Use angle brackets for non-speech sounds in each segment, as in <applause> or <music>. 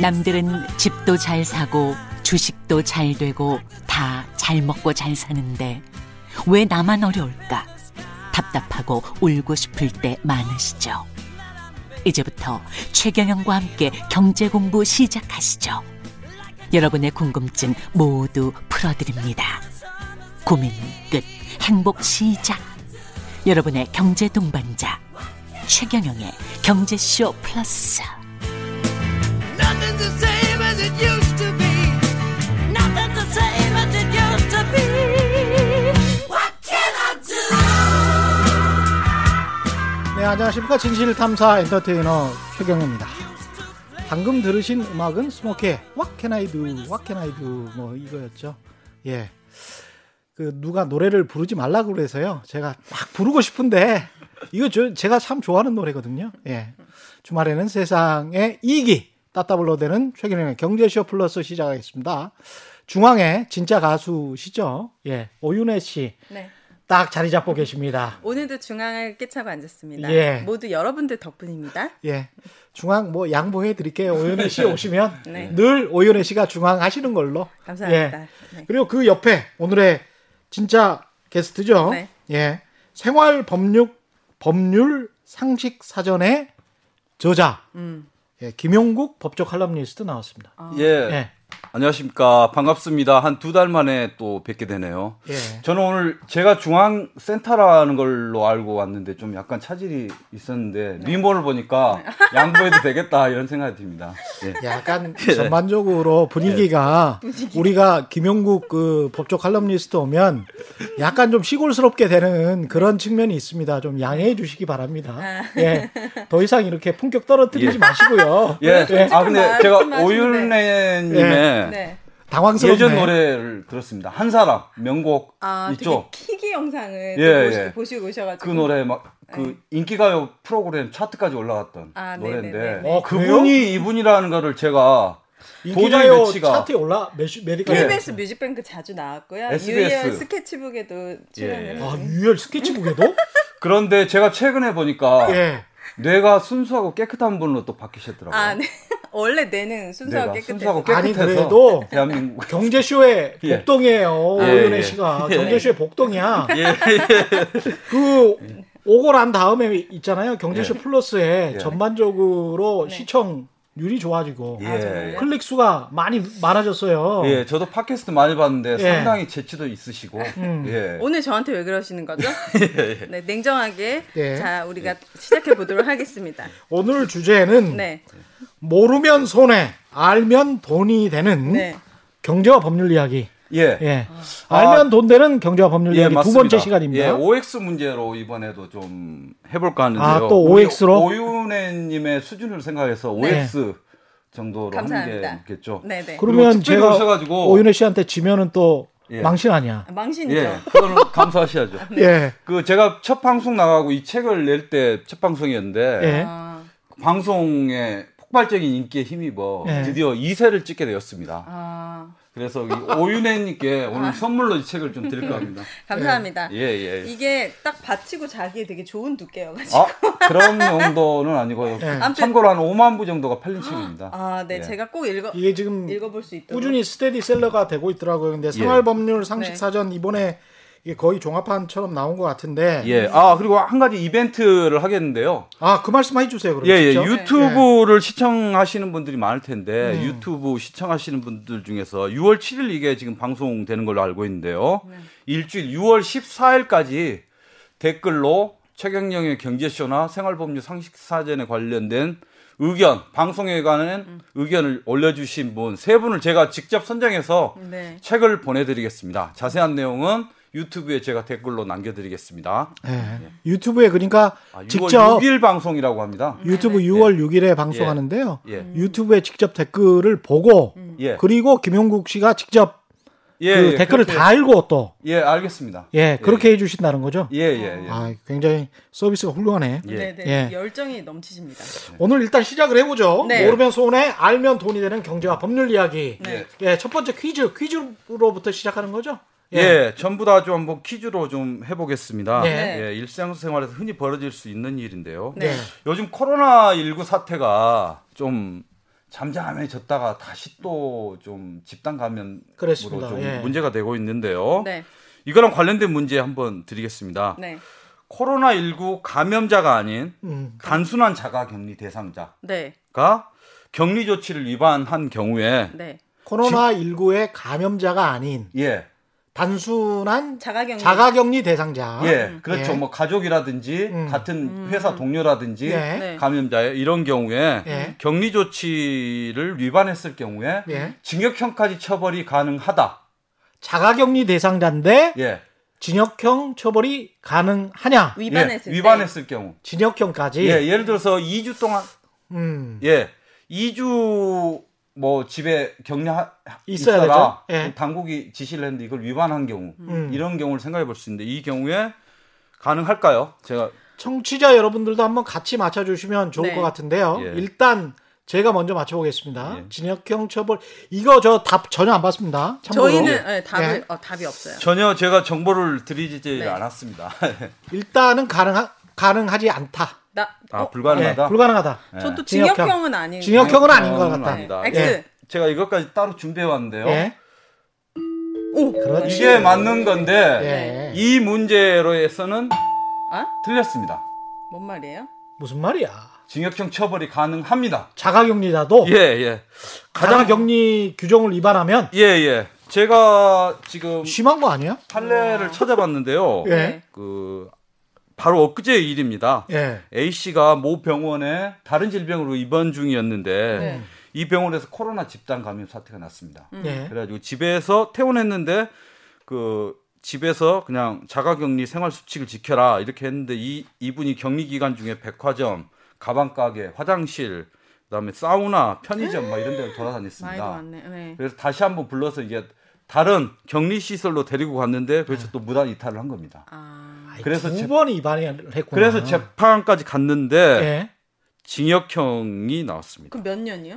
남들은 집도 잘 사고 주식도 잘 되고 다 잘 먹고 잘 사는데 왜 나만 어려울까? 답답하고 울고 싶을 때 많으시죠? 이제부터 최경영과 함께 경제 공부 시작하시죠. 여러분의 궁금증 모두 풀어드립니다. 고민 끝, 행복 시작. 여러분의 경제 동반자 최경영의 경제쇼 플러스. 네, 안녕하십니까. 진실탐사 엔터테이너 최경영입니다. 방금 들으신 음악은 스모키의 What Can I Do, What Can I Do 뭐 이거였죠. 예. 그 누가 노래를 부르지 말라고 그래서요. 제가 막 부르고 싶은데 이거 저 제가 참 좋아하는 노래거든요. 예. 주말에는 세상의 이익이 따따블로 되는 최경영의 경제쇼 플러스 시작하겠습니다. 중앙에 진짜 가수시죠. 예. 오윤혜 씨. 네. 딱 자리 잡고 계십니다. 오늘도 중앙을 깨차고 앉았습니다. 예. 모두 여러분들 덕분입니다. 예. 중앙 뭐 양보해 드릴게요. 오연혜 씨 오시면 <laughs> 네. 늘 오연혜 씨가 중앙 하시는 걸로. 감사합니다. 예. 네. 그리고 그 옆에 오늘의 진짜 게스트죠. 네. 예. 생활 법률 법률 상식 사전의 저자. 음. 예. 김용국 법조 칼럼니스트 나왔습니다. 예. 예. 안녕하십니까. 반갑습니다. 한 두 달 만에 또 뵙게 되네요. 예. 저는 오늘 제가 중앙센터라는 걸로 알고 왔는데 좀 약간 차질이 있었는데 미모를 보니까 <laughs> 양보해도 되겠다 이런 생각이 듭니다. 예. 약간 <laughs> 전반적으로 분위기가 우리가 김용국 그 법조 칼럼니스트 오면 약간 좀 시골스럽게 되는 그런 측면이 있습니다. 좀 양해해 주시기 바랍니다. 예. 더 이상 이렇게 품격 떨어뜨리지 예. 마시고요. 예. 아 근데 제가. 오윤래님의 네. 당황스럽네. 예전 노래를 들었습니다. 한 사람 명곡 아, 있죠. 되게 키기 영상을 또 예, 보시, 예. 보시고 오셔가지고. 그 노래 막 그 인기가요 프로그램 차트까지 올라갔던 아, 노래인데 네네네. 어? 그분이 이분이라는 거를 제가 인기가요 매치가- 차트에 올라 메리카. 예. KBS 뮤직뱅크 자주 나왔고요. SBS. 유희열 스케치북에도 출연을 예. 아. 유열 스케치북에도? <laughs> 그런데 제가 최근에 보니까 예. 뇌가 순수하고 깨끗한 분으로 또 바뀌셨더라고요. 아, 네. <laughs> 원래 뇌는 순수하고 깨끗해서. 순수하고 아니, 깨끗해서 그래도 대한민국 경제쇼의 <laughs> 예. 복동이에요. 예, 오윤혜 예. 씨가 예. 경제쇼의 복동이야. <laughs> 예, 예. 그 오고 난 다음에 있잖아요. 경제쇼 예. 플러스에 예. 전반적으로 네. 시청 률이 좋아지고 예. 클릭 수가 많이 많아졌어요. 예, 저도 팟캐스트 많이 봤는데 예. 상당히 재치도 있으시고 음. 예. 오늘 저한테 왜 그러시는 거죠? <laughs> 네, 냉정하게. 예. 자, 우리가 시작해 보도록 하겠습니다. 오늘 주제는 네. 모르면 손해, 알면 돈이 되는 네. 경제와 법률 이야기. 예. 예. 알면 돈 되는 경제와 법률 예, 이야기 두. 번째 시간입니다. 예, OX 문제로 이번에도 좀 해볼까 하는데요. 아, 또 우리 OX 로? 오윤혜님의 수준을 생각해서 네. OX 정도로 감사합니다. 하는 게 있겠죠. 네, 네. 그러면 제가 오셔가지고- 오윤혜 씨한테 지면은 또 예. 망신 아니야. 아, 망신이죠. 예, 그거는 <laughs> 감사하셔야죠. 예. 그 제가 첫 방송 나가고 이 책을 낼 때 첫 방송이었는데 예. 아, 방송에 폭발적인 인기에 힘입어 예. 드디어 2세를 찍게 되었습니다. 아, 그래서 이 오윤혜님께 오늘 선물로 이 책을 좀 드릴까 합니다. <laughs> 감사합니다. 예, 예. 이게 딱 받치고 자기에 되게 좋은 두께여가지고. 아, 그런 정도는 아니고요. 예. 아무튼- 참고로 한 5만 부 정도가 팔린 책입니다. 아, 네. 예. 제가 꼭 읽어, 이게 지금 읽어볼 수 있도록. 꾸준히 스테디셀러가 되고 있더라고요. 예. 근데 생활법률 상식 네. 사전 이번에 이게 거의 종합판처럼 나온 것 같은데. 예. 아, 그리고 한 가지 이벤트를 하겠는데요. 아, 그 말씀 해주세요. 그럼 예, 예. 유튜브를 시청하시는 분들이 많을 텐데, 음. 유튜브 시청하시는 분들 중에서 6월 7일 이게 지금 방송되는 걸로 알고 있는데요. 일주일 6월 14일까지 댓글로 최경영의 경제쇼나 생활법률 상식사전에 관련된 의견, 방송에 관한 의견을 올려주신 분 세 분을 제가 직접 선정해서 네. 책을 보내드리겠습니다. 자세한 내용은 유튜브에 제가 댓글로 남겨드리겠습니다. 예. 유튜브에 그러니까 아, 6월 직접 6일 방송이라고 합니다. 유튜브 6월 6일에 방송하는데요. 예. 유튜브에 직접 댓글을 보고 예. 그리고 김용국 씨가 직접 예, 그 예, 댓글을 그렇게- 다 읽고 또 예, 알겠습니다. 예, 그렇게 해 주신다는 거죠. 예, 예, 예. 아, 굉장히 서비스가 훌륭하네. 예. 네, 네. 예. 열정이 넘치십니다. 오늘 일단 시작을 해 보죠. 네. 모르면 손해, 알면 돈이 되는 경제와 법률 이야기. 네. 예, 첫 번째 퀴즈, 퀴즈로부터 시작하는 거죠? 예, 전부 다 좀 한번 퀴즈로 좀 해보겠습니다. 네. 예, 일상생활에서 흔히 벌어질 수 있는 일인데요. 네. 요즘 코로나 19 사태가 좀 잠잠해졌다가 다시 또 좀 집단 감염으로 그렇습니다. 좀 예. 문제가 되고 있는데요. 네. 이거랑 관련된 문제 한번 드리겠습니다. 네. 코로나 19 감염자가 아닌 음. 단순한 자가격리 대상자가 네. 격리 조치를 위반한 경우에 네. 코로나 19의 감염자가 아닌 예, 단순한 자가격리. 자가격리 대상자. 예, 그렇죠. 예. 뭐 가족이라든지 음. 같은 회사 동료라든지 예. 네. 감염자의 이런 경우에 예. 격리 조치를 위반했을 경우에 예. 징역형까지 처벌이 가능하다. 자가격리 대상자인데 예, 징역형 처벌이 가능하냐? 위반했을 예, 때. 위반했을 경우. 징역형까지. 예, 예를 들어서 2주 동안 음. 예, 2주 뭐 집에 격리하 있어야 있어라. 되죠. 예. 당국이 지시를 했는데 이걸 위반한 경우 음. 이런 경우를 생각해 볼 수 있는데 이 경우에 가능할까요? 제가 청취자 여러분들도 한번 같이 맞춰 주시면 좋을 네. 것 같은데요. 예. 일단 제가 먼저 맞춰보겠습니다. 예. 징역형 처벌 이거 저 답 전혀 안 봤습니다. 참고로. 저희는 네, 답을 예. 어, 답이 없어요. 전혀 제가 정보를 드리지 네. 않았습니다. <laughs> 일단은 가능하, 가능하지 않다. 나 아 어, 불가능하다. 예, 불가능하다. 저도 징역형. 징역형은 아닌. 징역형은 아닌 것 같다. 아니다. 네. X. 예. 제가 이것까지 따로 준비해 왔는데요. 예. 오. 그렇지. 이게 맞는 건데 예. 이 문제로에서는 아? 틀렸습니다. 뭔 말이에요? 무슨 말이야? 징역형 처벌이 가능합니다. 자가격리자도 예,예. 가장 자가격리 규정을 위반하면 예, 예. 제가 지금 심한 거 아니야? 판례를 찾아봤는데요. 예. 네. 그 바로 엊그제 일입니다. 예. A 씨가 모 병원에 다른 질병으로 입원 중이었는데 네. 이 병원에서 코로나 집단 감염 사태가 났습니다. 예. 그래가지고 집에서 퇴원했는데 그 집에서 그냥 자가격리 생활 수칙을 지켜라 이렇게 했는데 이 이분이 격리 기간 중에 백화점, 가방 가게, 화장실, 그다음에 사우나, 편의점 막 이런 데를 돌아다녔습니다. 네. 그래서 다시 한번 불러서 이게 다른 격리 시설로 데리고 갔는데 그래서 또 무단 이탈을 한 겁니다. 아. 그래서 그래서 두 재- 번 위반을 했구나. 그래서 재판까지 갔는데 예. 징역형이 나왔습니다. 그럼 몇 년이요?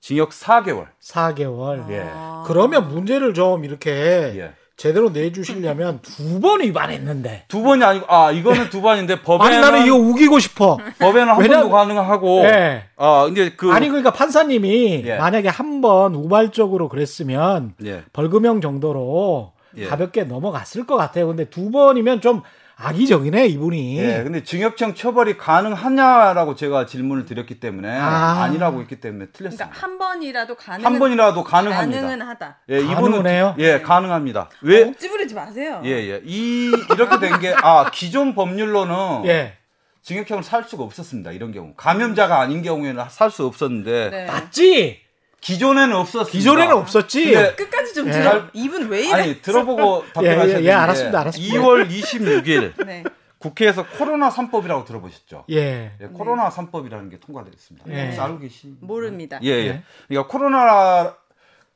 징역 4개월. 4개월. 예. 아. 그러면 문제를 좀 이렇게 예. 제대로 내주시려면 두 번 위반했는데. 두 번이 아니고 아 이거는 두 번인데 법에는 아니 나는 이거 우기고 싶어. 법에는 한 왜냐- 번도 가능하고 예. 아 근데 그 아니 그러니까 판사님이 예. 만약에 한 번 우발적으로 그랬으면 예. 벌금형 정도로 예. 가볍게 넘어갔을 것 같아요. 근데 두 번이면 좀 악의적이네 이분이. 예, 근데 징역형 처벌이 가능하냐라고 제가 질문을 드렸기 때문에 아. 아. 니라고 했기 때문에 틀렸습니다. 그러니까 한 번이라도 가능 한 번이라도 가능합니다. 가능은 하다. 예, 가능은 이분은 해요? 예, 가능합니다. 왜? 억지 부리지 마세요. 예, 예. 이 이렇게 된 게 아, 기존 법률로는 예. 징역형을 살 수가 없었습니다. 이런 경우. 감염자가 아닌 경우에는 살 수 없었는데 네. 맞지? 기존에는 없었습니다. 기존에는 없었지. 근데 끝까지 좀 예. 들어. 이분 왜 이래? 아니, 들어보고 <laughs> 답변하셔야 예, 예, 되는데 알았습니다, 알았습니다. 2월 26일 <laughs> 네. 국회에서 코로나 3법이라고 들어보셨죠? 예. 예, 코로나 3법이라는 게 통과됐습니다. 예. 혹시 알고 계시? 모릅니다. 예, 예. 네. 그러니까 코로나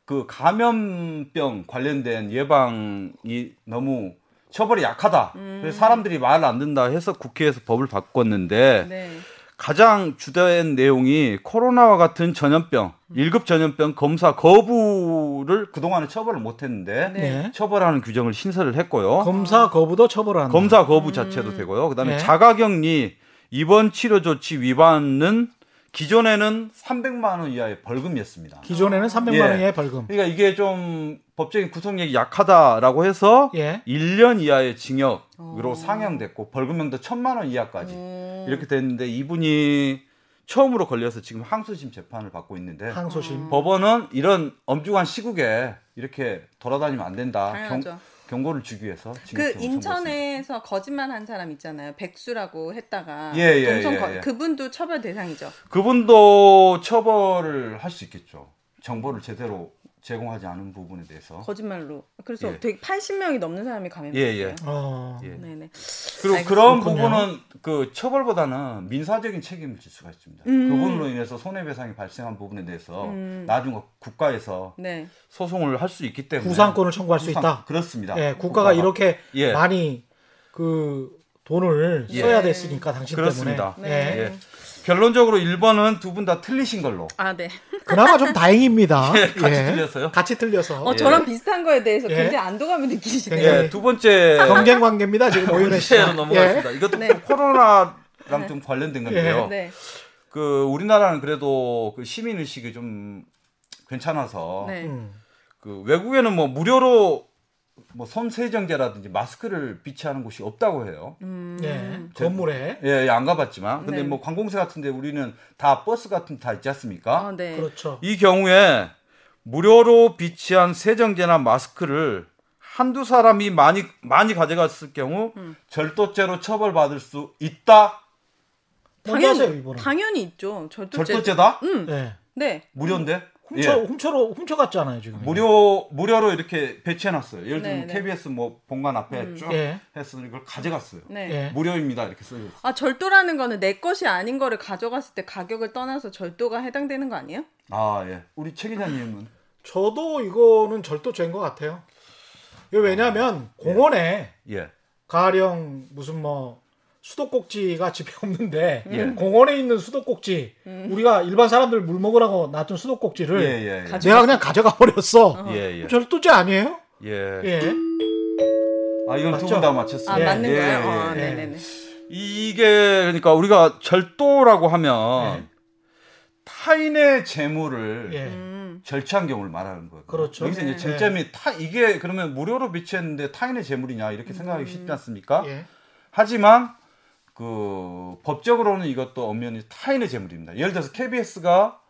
그 감염병 관련된 예방이 너무 처벌이 약하다. 그래서 사람들이 말 안 듣는다 해서 국회에서 법을 바꿨는데 네. 가장 주된 내용이 코로나와 같은 전염병, 일 1급 전염병 검사 거부를 그동안은 처벌을 못 했는데 네. 네. 처벌하는 규정을 신설을 했고요. 검사 거부도 처벌한다. 검사 거부 자체도 되고요. 그다음에 네. 자가 격리 입원 치료 조치 위반은 기존에는 300만 원 이하의 벌금이었습니다. 기존에는 300만 예. 원의 벌금. 그러니까 이게 좀 법적인 구속력이 약하다라고 해서 예. 1년 이하의 징역으로 어. 상향됐고 벌금형도 1천만 원 이하까지 음. 이렇게 됐는데 이분이 처음으로 걸려서 지금 항소심 재판을 받고 있는데 항소심. 법원은 이런 엄중한 시국에 이렇게 돌아다니면 안 된다. 당연하죠. 경고를 주기 위해서 그. 인천에서 거짓말한 사람 있잖아요. 백수라고 했다가 예, 예, 동성 예, 거- 예. 그분도 처벌 대상이죠. 그분도 처벌을 할 수 있겠죠. 정보를 제대로 제공하지 않은 부분에 대해서. 거짓말로. 그래서 예. 되게 80명이 넘는 사람이 예, 감염됐어요. 예. 어. 예. 네네. 그리고 알겠습니다. 그런. 부분은 그 처벌보다는 민사적인 책임을 질 수가 있습니다. 음. 그분으로 인해서 손해배상이 발생한 부분에 대해서 음. 나중에 국가에서 네. 소송을 할 수 있기 때문에 구상권을 청구할 수 구상- 있다. 그렇습니다. 예, 국가가 이렇게 예. 많이 그 돈을 예. 써야 됐으니까 당신 그렇습니다. 때문에. 네. 예. 예. 결론적으로 1번은 두 분 다 틀리신 걸로. 아, 네. 그나마 좀 다행입니다. <laughs> 예, 같이 틀렸어요? 같이 틀려서. 어, 저랑 비슷한 거에 대해서 예. 굉장히 안도감을 느끼시네요. 예, 두 번째 경쟁 관계입니다. 지금 오윤혜 씨. 문제로 넘어가겠습니다. 이것도 네. 코로나랑 좀 관련된 건데요. 네. 그 우리나라는 그래도 그 시민 의식이 좀 괜찮아서 네. 음. 그 외국에는 뭐 무료로 뭐 손세정제라든지 마스크를 비치하는 곳이 없다고 해요. 음. 예. 건물에 예, 예, 안 가봤지만 근데 네. 뭐 관공서 같은데 우리는 다 버스 같은 데다 있지 않습니까? 아, 네. 그렇죠. 이 경우에 무료로 비치한 세정제나 마스크를 한두 사람이 많이 많이 가져갔을 경우 음. 절도죄로 처벌받을 수 있다. 하세요 이번은. 당연히 있죠. 절도죄. 절도죄다? 음. 예. 네. 무료인데? 훔쳐 예. 훔쳐로 훔쳐갔잖아요 지금. 무료 무료로 이렇게 배치해놨어요. 예를 들면 네, 네. KBS 뭐 본관 앞에 음. 쭉 예. 해서 이걸 가져갔어요. 네. 예. 무료입니다 이렇게 있어요. 아 절도라는 거는 내 것이 아닌 거를 가져갔을 때 가격을 떠나서 절도가 해당되는 거 아니에요? 아 예. 우리 최 기자님은 저도 이거는 절도죄인 것 같아요. 왜냐하면 공원에 예. 가령 무슨 뭐 수도꼭지가 집에 없는데 예. 공원에 있는 수도꼭지 우리가 일반 사람들 물 먹으라고 놔둔 수도꼭지를 예, 예, 예. 내가 그냥 가져가 버렸어. 예, 예. 절도죄 아니에요? 예. 예. 아, 이건 두? 분 다 맞췄어요. 아 예, 맞는 예, 거예요? 예, 어, 예. 네네네. 이게 그러니까 우리가 절도라고 하면 네. 타인의 재물을 예. 음. 절취한 경우를 말하는 거예요. 그렇죠. 여기서 네. 이제 쟁점이 타 이게 그러면 무료로 비치했는데 타인의 재물이냐 이렇게 생각하기 쉽지 않습니까? 예. 하지만 그 법적으로는 이것도 엄연히 타인의 재물입니다. 예를 들어서 KBS가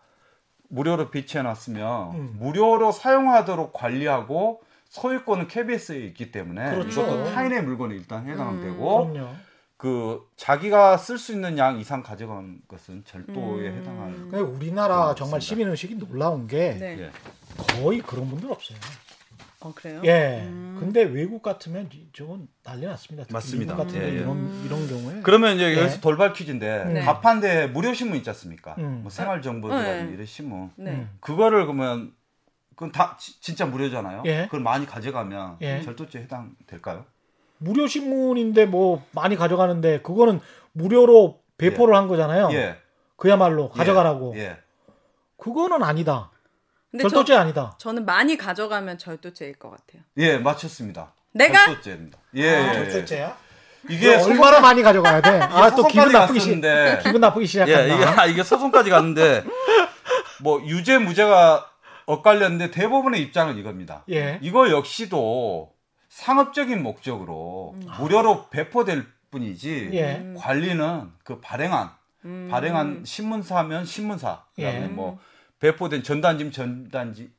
무료로 비치해 놨으면 음. 무료로 사용하도록 관리하고 소유권은 KBS에 있기 때문에 그렇죠. 이것도 타인의 물건에 일단 해당되고 그럼요. 그 자기가 쓸 수 있는 양 이상 가져간 것은 절도에 해당할. 근데 우리나라 음, 정말. 시민 의식이 놀라운 게 네. 예. 거의 그런 분들 없어요. 어 그래요? 예. 근데 외국 같으면 이- 저건 난리 났습니다. 맞습니다. 미국 같은 예, 예. 이런 이런 경우에 그러면 이제 예. 여기서 돌발 퀴즈인데 네. 가판대 무료 신문 있지 않습니까? 음. 뭐 생활 정보라든지 네. 이런 신문. 네. 음. 그거를 그러면 그건 다 지- 진짜 무료잖아요. 예. 그걸 많이 가져가면 예. 절도죄 해당 될까요? 무료 신문인데 뭐 많이 가져가는데 그거는 무료로 배포를 한 거잖아요. 예. 그야말로 가져가라고. 예. 그거는 아니다. 근데 절도죄 저, 아니다. 저는 많이 가져가면 절도죄일 것 같아요. 예, 맞췄습니다. 내가? 절도죄입니다. 예, 아, 예, 예. 절도죄야? 이게 이게 얼마나 많이 가져가야 돼? 아, 또 기분 나쁘기 시 갔었는데. 기분 나쁘기 예, 시작한다. 이게 아, 이게 소송까지 갔는데 뭐 유죄 무죄가 엇갈렸는데 대부분의 입장은 이겁니다. 예. 이거 역시도 상업적인 목적으로 무료로 배포될 뿐이지 예. 관리는 그 발행한 음. 발행한 신문사면 신문사 그다음에 예. 뭐 배포된 전단지면 전단지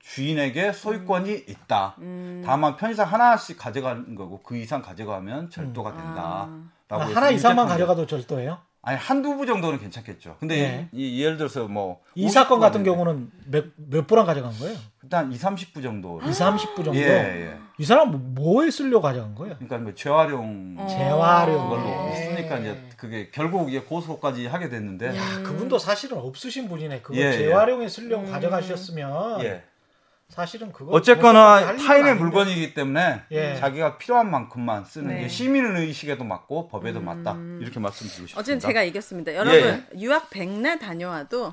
주인에게 소유권이 있다. 음. 다만 편의상 하나씩 가져가는 거고 그 이상 가져가면 절도가 된다. 아, 라고 해서 하나 이상만. 가져가도 절도예요? 아니 한두 부 정도는 괜찮겠죠. 근데 예. 이, 예를 들어서 뭐 이 사건 같은 50부 경우는 몇, 몇 부랑 가져간 거예요? 일단 2, 30부 정도. 2, 30부 정도? 예, 예. 이 사람 뭐- 뭐에 쓰려고 가져간 거예요? 그러니까 뭐 재활용 어. 재활용. 그걸로 예. 쓰니까 이제 그게 결국 이게 고소까지 하게 됐는데 야, 그분도 사실은 없으신 분이네. 그거 예, 예. 재활용에 쓰려고 음. 가져가셨으면 예. 사실은 그거 어쨌거나 타인의. 물건이기 때문에 예. 자기가 필요한 만큼만 쓰는 네. 게 시민 의식에도 맞고 법에도 맞다 이렇게 말씀드리고 싶습니다. 어쨌든 제가 이겼습니다. 여러분 예. 유학 백날 다녀와도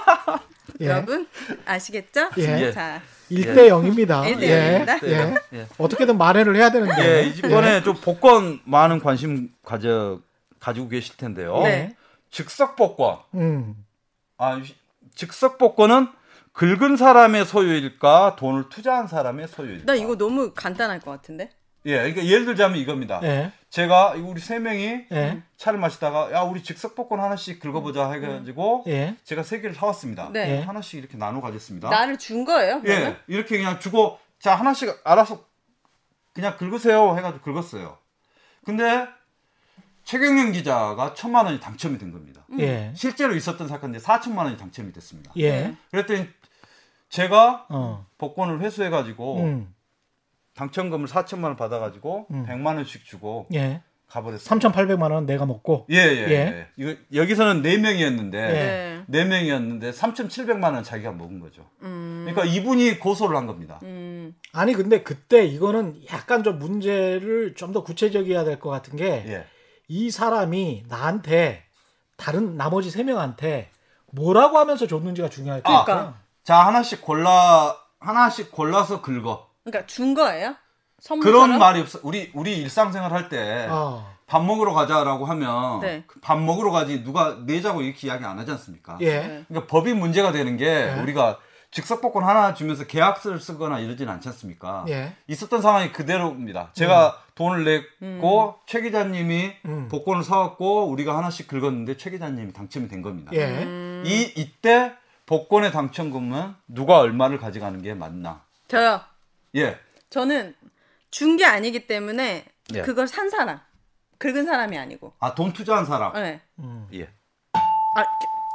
<laughs> 예. 여러분 아시겠죠? 예. 자 1대 0입니다. 일대 예. 영입니다. 예. 예. 어떻게든 만회를 해야 되는데. 예, 이번에 좀 복권 많은 관심 가져 가지고 계실 텐데요. 네. 즉석 복권. 음. 아, 즉석 복권은 긁은 사람의 소유일까, 돈을 투자한 사람의 소유일까? 나 이거 너무 간단할 것 같은데. 예, 그러니까 예를 들자면 이겁니다. 예. 제가 우리 세 명이 예. 차를 마시다가 야 우리 즉석 복권 하나씩 긁어보자 해가지고 예. 제가 세 개를 사왔습니다. 네. 예. 하나씩 이렇게 나눠 가졌습니다. 나를 준 거예요? 그러면? 예, 이렇게 그냥 주고 자 하나씩 알아서 그냥 긁으세요 해가지고 긁었어요. 근데 최경영 기자가 천만 원이 당첨이 된 겁니다. 예. 실제로 있었던 사건인데 4천만 원이 당첨이 됐습니다. 예. 네. 그랬더니 제가 어. 복권을 회수해가지고 음. 당첨금을 4천만 원 받아가지고 음. 100만 원씩 주고 예. 가버렸어요. 3,800만 원 내가 먹고. 예, 예, 예. 예. 이거 여기서는 네 명이었는데 예. 네. 네 명이었는데 3,700만 원 자기가 먹은 거죠. 음. 그러니까 이분이 고소를 한 겁니다. 음. 아니 근데 그때 이거는 약간 좀 문제를 좀 더 구체적이어야 될 것 같은 게이 예. 사람이 나한테 다른 나머지 세 명한테 뭐라고 하면서 줬는지가 중요할 것 아. 자 하나씩 골라 하나씩 골라서 긁어. 그러니까 준 거예요? 선물처럼? 그런 말이 없어. 우리 우리 일상생활 할때밥 어. 먹으러 가자라고 하면 네. 밥 먹으러 가지 누가 내자고 이렇게 이야기 안 하지 않습니까? 예. 네. 그러니까 법이 문제가 되는 게 네. 우리가 즉석복권 하나 주면서 계약서를 쓰거나 이러진 않지 않습니까? 예. 있었던 상황이 그대로입니다. 제가 돈을 냈고 최 기자님이 음. 복권을 사왔고 우리가 하나씩 긁었는데 최 기자님이 당첨이 된 겁니다. 예. 음. 이 이때 복권의 당첨금은 누가 얼마를 가져가는 게 맞나? 저요. 예. 저는 준 게 아니기 때문에 예. 그걸 산 사람. 긁은 사람이 아니고. 아 돈 투자한 사람. 네. 예. 아,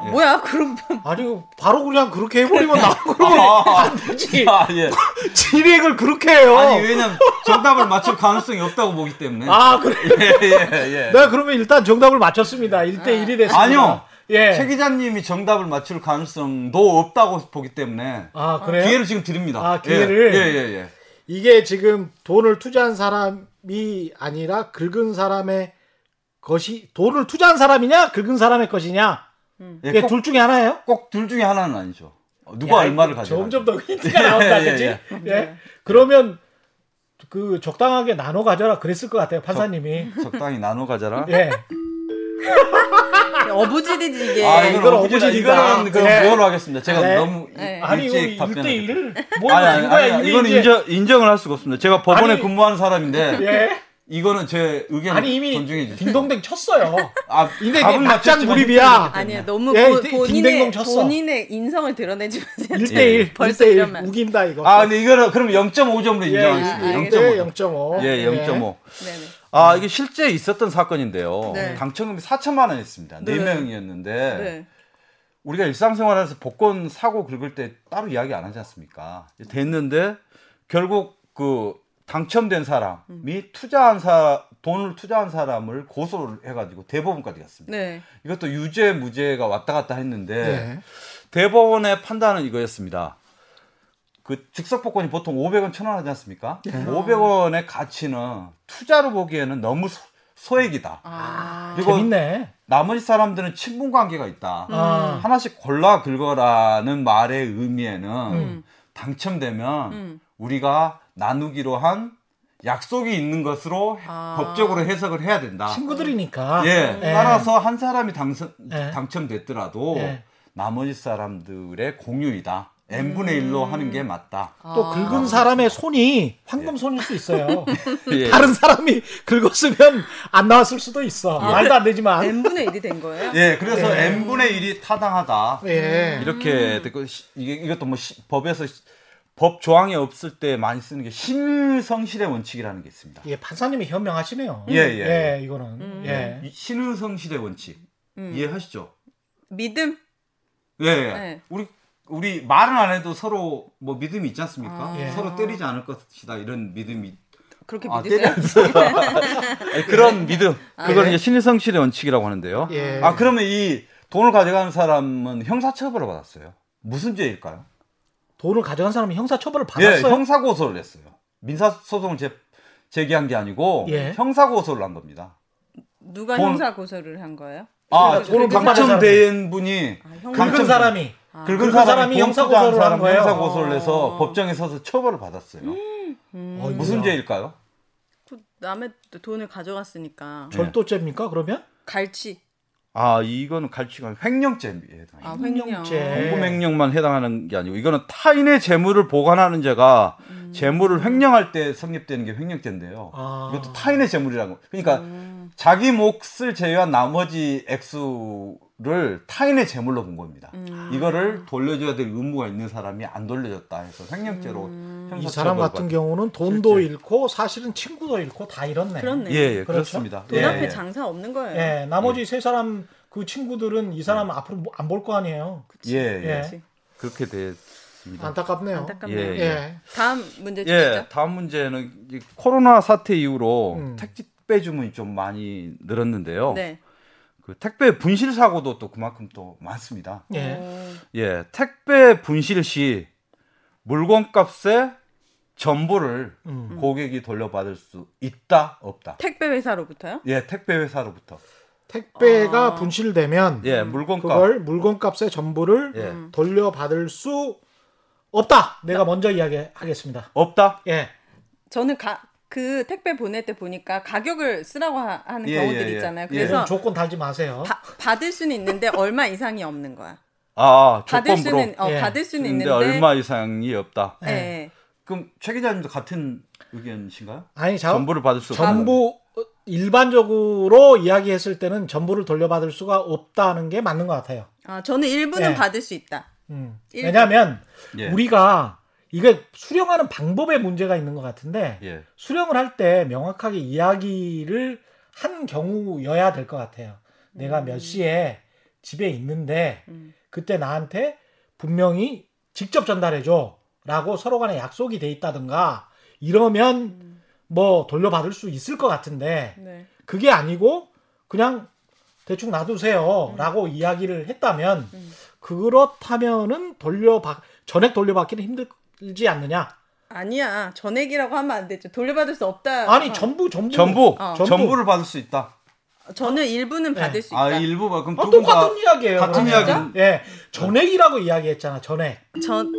예. 뭐야? 그럼 아니 바로 그냥 그렇게 해버리면 나 그러면 안 되지. <laughs> 아, 예. 진행을 그렇게 해요. 아니 왜냐면 정답을 맞출 가능성이 없다고 보기 때문에. 아, 그래. 예, 예, 예. 네, 그러면 일단 정답을 맞췄습니다. 1대 1이 됐습니다. 아니요. 예. 최 기자님이 정답을 맞출 가능성도 없다고 보기 때문에 아, 그래요? 기회를 지금 드립니다. 아, 기회를? 예, 예, 예. 이게 지금 돈을 투자한 사람이 아니라 긁은 사람의 것이 돈을 투자한 사람이냐 긁은 사람의 것이냐 예, 이게 꼭, 둘 중에 하나예요? 꼭 둘 중에 하나는 아니죠. 어, 누가 야, 얼마를 가져가? 점점 더 힌트가 나온다, 예, 예, 그지? 예. 예. 그러면 그 적당하게 나눠 가져라 그랬을 것 같아요, 판사님이. 적 당히 나눠 가져라. 예. <laughs> 어부지리지 이게. 아, 이건. 어부지리다. 이거는 그럼 네. 무효로 하겠습니다. 제가 네. 너무 네. 아니 일찍 1대 답변을 1을 뭐 아니, 아니, 이거야 아니, 이제 인정, 인정을 할 수가 없습니다. 제가 법원에 아니, 근무하는 사람인데 예. 이거는 제 의견을 아니 이미 존중해 주세요. 딩동댕 쳤어요. 아, 근데 막장 몰입이야. 아니야 너무 예, 보- 딩- 본인의. 본인의 인성을 드러내지 마세요. 1대1 예. 벌써 1대1 이러면. 우긴다 이거. 아, 근데 이거는 그럼 0.5점으로 예, 인정하겠습니다. 아, 0.5. 0.5. 예, 0.5. 네 네. 아, 이게 실제 있었던 사건인데요. 네. 당첨금이 4천만 원이었습니다. 네, 네. 명이었는데 네. 우리가 일상생활에서 복권 사고 긁을 때 따로 이야기 안 하지 않습니까? 됐는데 결국 그 당첨된 사람이 투자한 사 돈을 투자한 사람을 고소를 해가지고 대법원까지 갔습니다. 네. 이것도 유죄 무죄가 왔다 갔다 했는데 예. 대법원의 판단은 이거였습니다. 그 즉석 복권이 보통 500원, 1000원 하지 않습니까? 500원의 가치는 투자로 보기에는 너무 소, 소액이다. 아. 그리고 재밌네. 나머지 사람들은 친분 관계가 있다. 아. 하나씩 골라 긁어라는 말의 의미에는 음. 당첨되면 음. 우리가 나누기로 한 약속이 있는 것으로 아. 법적으로 해석을 해야 된다. 친구들이니까. 예, 예. 따라서 한 사람이 당선, 예. 당첨됐더라도 예. 나머지 사람들의 공유이다. N분의 1로 하는 게 맞다. 또 긁은 사람의 손이 황금 손일 수 있어요. <laughs> 예. <laughs> 다른 사람이 긁었으면 안 나왔을 수도 있어. 말도 안 되지만. n분의 1이 된 거예요? 예, 그래서 n분의 1이 타당하다. 예. 이렇게 됐고 시- 이게 이것도 뭐 시- 법에서 시- 법 조항이 없을 때 많이 쓰는 게 신성실의 원칙이라는 게 있습니다. 예, 판사님이 현명하시네요. 예, 예. 이거는. 음. 예. 이 신성실의 원칙 음. 이해하시죠? 믿음? 예, 예. 네. 우리 우리 말은 안 해도 서로 뭐 믿음이 있지 않습니까? 아. 예. 서로 때리지 않을 것이다 이런 믿음이 그렇게 아, 믿으세요? <laughs> 그런 믿음. 그걸 예. 이제 신성실의 원칙이라고 하는데요. 예. 아 그러면 이 돈을 가져가는 사람은 형사처벌을 받았어요. 무슨 죄일까요? 돈을 가져간 사람이 형사처벌을 예, 받았어요. 형사고소를 했어요. 민사소송을 제, 제기한 게 아니고 예. 형사고소를 한 겁니다. 누가 돈- 형사 고소를 한 거예요? 아, 돈을 당첨된 분이 아, 형- 당첨- 사람이. 긁은 긁은 사람이, 사람이 돈 형사고소를 한 사람 거예요. 형사고소를 해서 어. 법정에 서서 처벌을 받았어요. 음. 어이구야. 무슨 죄일까요? 그 남의 돈을 가져갔으니까 네. 절도죄입니까, 그러면? 갈치. 아, 이거는 갈취가 횡령죄에 해당해요. 아, 횡령죄. 횡령. 공금횡령만 해당하는 게 아니고 이거는 타인의 재물을 보관하는 죄가 음. 재물을 횡령할 때 성립되는 게 횡령죄인데요. 아. 이것도 타인의 재물이라는 거. 그러니까 음. 자기 몫을 제외한 나머지 액수 를 타인의 재물로 본 겁니다. 음. 이거를 돌려줘야 될 의무가 있는 사람이 안 돌려줬다 해서 횡령죄로 음. 이 형사처벌 사람 같은 받- 경우는 돈도 실제. 잃고 사실은 친구도 잃고 다 잃었네. 그렇네. 예, 예 그렇죠? 그렇습니다. 돈 예, 앞에 예. 장사 없는 거예요. 예, 나머지 세 사람 그 친구들은 이 사람 앞으로 안 볼 거 아니에요. 예, 예. 예. 그치. 그렇게 됐습니다. 안타깝네요. 안타깝네요. 예, 예. 다음 문제 예, 주시죠. 다음 문제는 이 코로나 사태 이후로 음. 택배 주문이 좀 많이 늘었는데요. 네. 그 택배 분실 사고도 또 그만큼 또 많습니다. 예. 어, 예, 택배 분실 시 물건값의 전부를 음. 고객이 돌려받을 수 있다, 없다. 택배 회사로부터요? 예, 택배 회사로부터. 택배가 아. 분실되면 예, 물건값. 그걸 물건값의 전부를 예, 음. 돌려받을 수 없다. 내가 먼저 이야기하겠습니다. 없다. 예. 저는 가, 그 택배 보낼 때 보니까 가격을 쓰라고 하, 는 예, 경우들이 예, 예. 있잖아요. 예. 그래서 조건 달지 마세요. 바- 받을 수는 있는데 얼마 이상이 없는 거야. 아, 받을 조건부로. 수는 어, 예. 받을 수는 있는데 얼마 이상이 없다. 예. 예. 그럼 최 기자님도 같은 의견이신가요? 아니 자, 전부를 받을 수 없다. 전부 일반적으로 이야기했을 때는 전부를 돌려받을 수가 없다는 게 맞는 것 같아요. 아, 저는 일부는 예. 받을 수 있다. 음. 일부. 왜냐하면 예. 우리가 이게 수령하는 방법에 문제가 있는 것 같은데 예. 수령을 할 때 명확하게 이야기를 한 경우여야 될 것 같아요. 내가 몇 시에 집에 있는데 음. 그때 나한테 분명히 직접 전달해줘라고 서로 간에 약속이 돼 있다든가 이러면 뭐 돌려받을 수 있을 것 같은데 네. 그게 아니고 그냥 대충 놔두세요라고 이야기를 했다면 음. 그렇다면은 돌려받 전액 돌려받기는 힘들 지 않느냐? 아니야. 전액이라고 하면 안 되죠. 돌려받을 수 없다. 아니 어. 전부 전부 전부 어. 전부. 전부를 받을 수 있다. 저는 일부는 네. 받을 수 있다. 아 일부가 그럼 아, 두분 다 똑같은 이야기예요. 같은 그러면. 이야기는- 예, 전액이라고 이야기했잖아. 전액. 전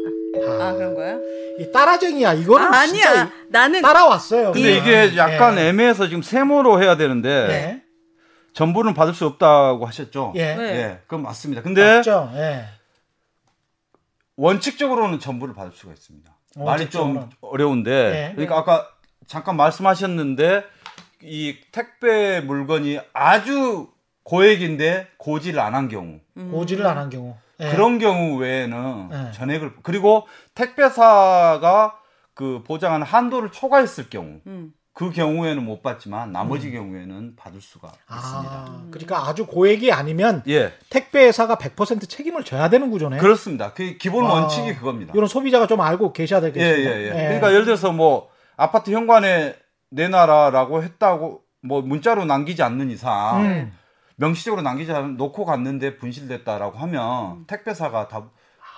아, 그런 거야? 이 따라쟁이야. 이거는 아, 진짜 아니야. 나는 따라왔어요. 근데 그냥. 이게 약간 예. 애매해서 지금 세모로 해야 되는데 예. 전부는 받을 수 없다고 하셨죠? 예. 네. 예, 그럼 맞습니다. 근데 맞죠? 예. 원칙적으로는 전부를 받을 수가 있습니다. 말이 좀. 어려운데 예. 그러니까 아까 잠깐 말씀하셨는데 이 택배 물건이 아주 고액인데 고지를 안 한 경우 고지를 안 한 경우. 예. 그런 경우 외에는 예. 전액을 그리고 택배사가 그 보장하는 한도를 초과했을 경우 음. 그 경우에는 못 받지만 나머지 경우에는 받을 수가 있습니다. 아, 그러니까 아주 고액이 아니면 예, 택배사가 100% 책임을 져야 되는 구조네. 그렇습니다. 그 기본 아, 원칙이 그겁니다. 이런 소비자가 좀 알고 계셔야 예, 되겠습니다. 예, 예. 그러니까 예를 들어서 뭐 아파트 현관에 내놔라라고 했다고 뭐 문자로 남기지 않는 이상 음. 명시적으로 남기지 않 놓고 갔는데 분실됐다라고 하면 택배사가 다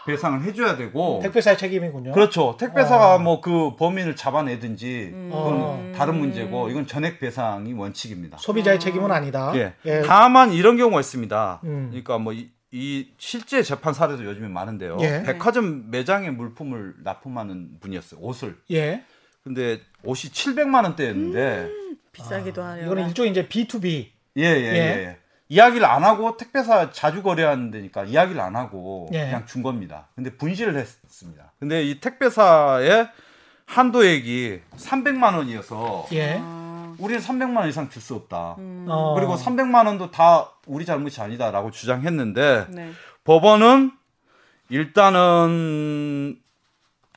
배상을 해줘야 되고 택배사의 책임이군요. 그렇죠. 택배사가 어. 뭐그 범인을 잡아내든지 음. 그건 어. 다른 문제고 이건 전액 배상이 원칙입니다. 소비자의 책임은 아니다. 예. 예. 다만 이런 경우가 있습니다. 음. 그러니까 뭐이 실제 재판 사례도 요즘에 많은데요. 예. 백화점 매장에 물품을 납품하는 분이었어요. 옷을. 예. 근데 옷이 700만 원대였는데 비싸기도 하려. 아, 이거는 일종의 이제 B2B. 예, 예, 예. 예. 이야기를 안 하고 택배사 자주 거래하는 데니까 이야기를 안 하고 예. 그냥 준 겁니다. 근데 분실을 했습니다. 근데 이 택배사의 한도액이 300만 원이어서 예. 아, 우리는 300만 원 이상 줄 수 없다. 음. 어. 그리고 300만 원도 다 우리 잘못이 아니다라고 주장했는데 네. 법원은 일단은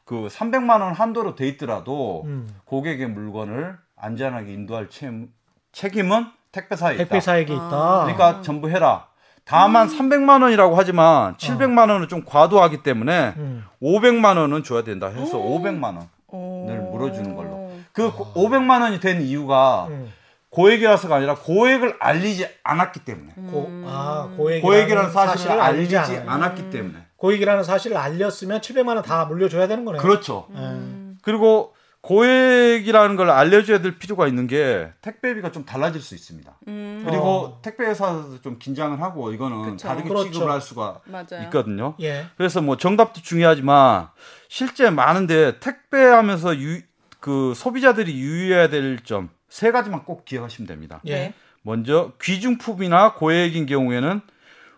그 300만 원 한도로 돼 있더라도 음. 고객의 물건을 안전하게 인도할 책- 책임은 택배사에 있다. 택배사에게 있다. 그러니까 전부 해라. 다만 300만 원이라고 하지만 700만 원은 좀 과도하기 때문에 음. 500만 원은 줘야 된다 해서 500만 원을 오. 물어주는 걸로. 그 500만 원이 된 이유가 음. 고액이라서가 아니라 고액을 알리지 않았기 때문에. 고, 아, 고액이라는, 고액이라는 사실을, 사실을 알리지 알리지. 않았기 때문에. 고액이라는 사실을 알렸으면 700만 원 다 물려줘야 되는 거네요. 그렇죠. 예. 그리고 고액이라는 걸 알려줘야 될 필요가 있는 게 택배비가 좀 달라질 수 있습니다. 음. 그리고 어. 택배 회사도 좀 긴장을 하고 이거는 그쵸. 다르게 그렇죠. 취급을 할 수가 맞아요. 있거든요. 예. 그래서 뭐 정답도 중요하지만 실제 많은데 택배하면서 유, 그 소비자들이 유의해야 될 점 세 가지만 꼭 기억하시면 됩니다. 예. 네. 먼저 귀중품이나 고액인 경우에는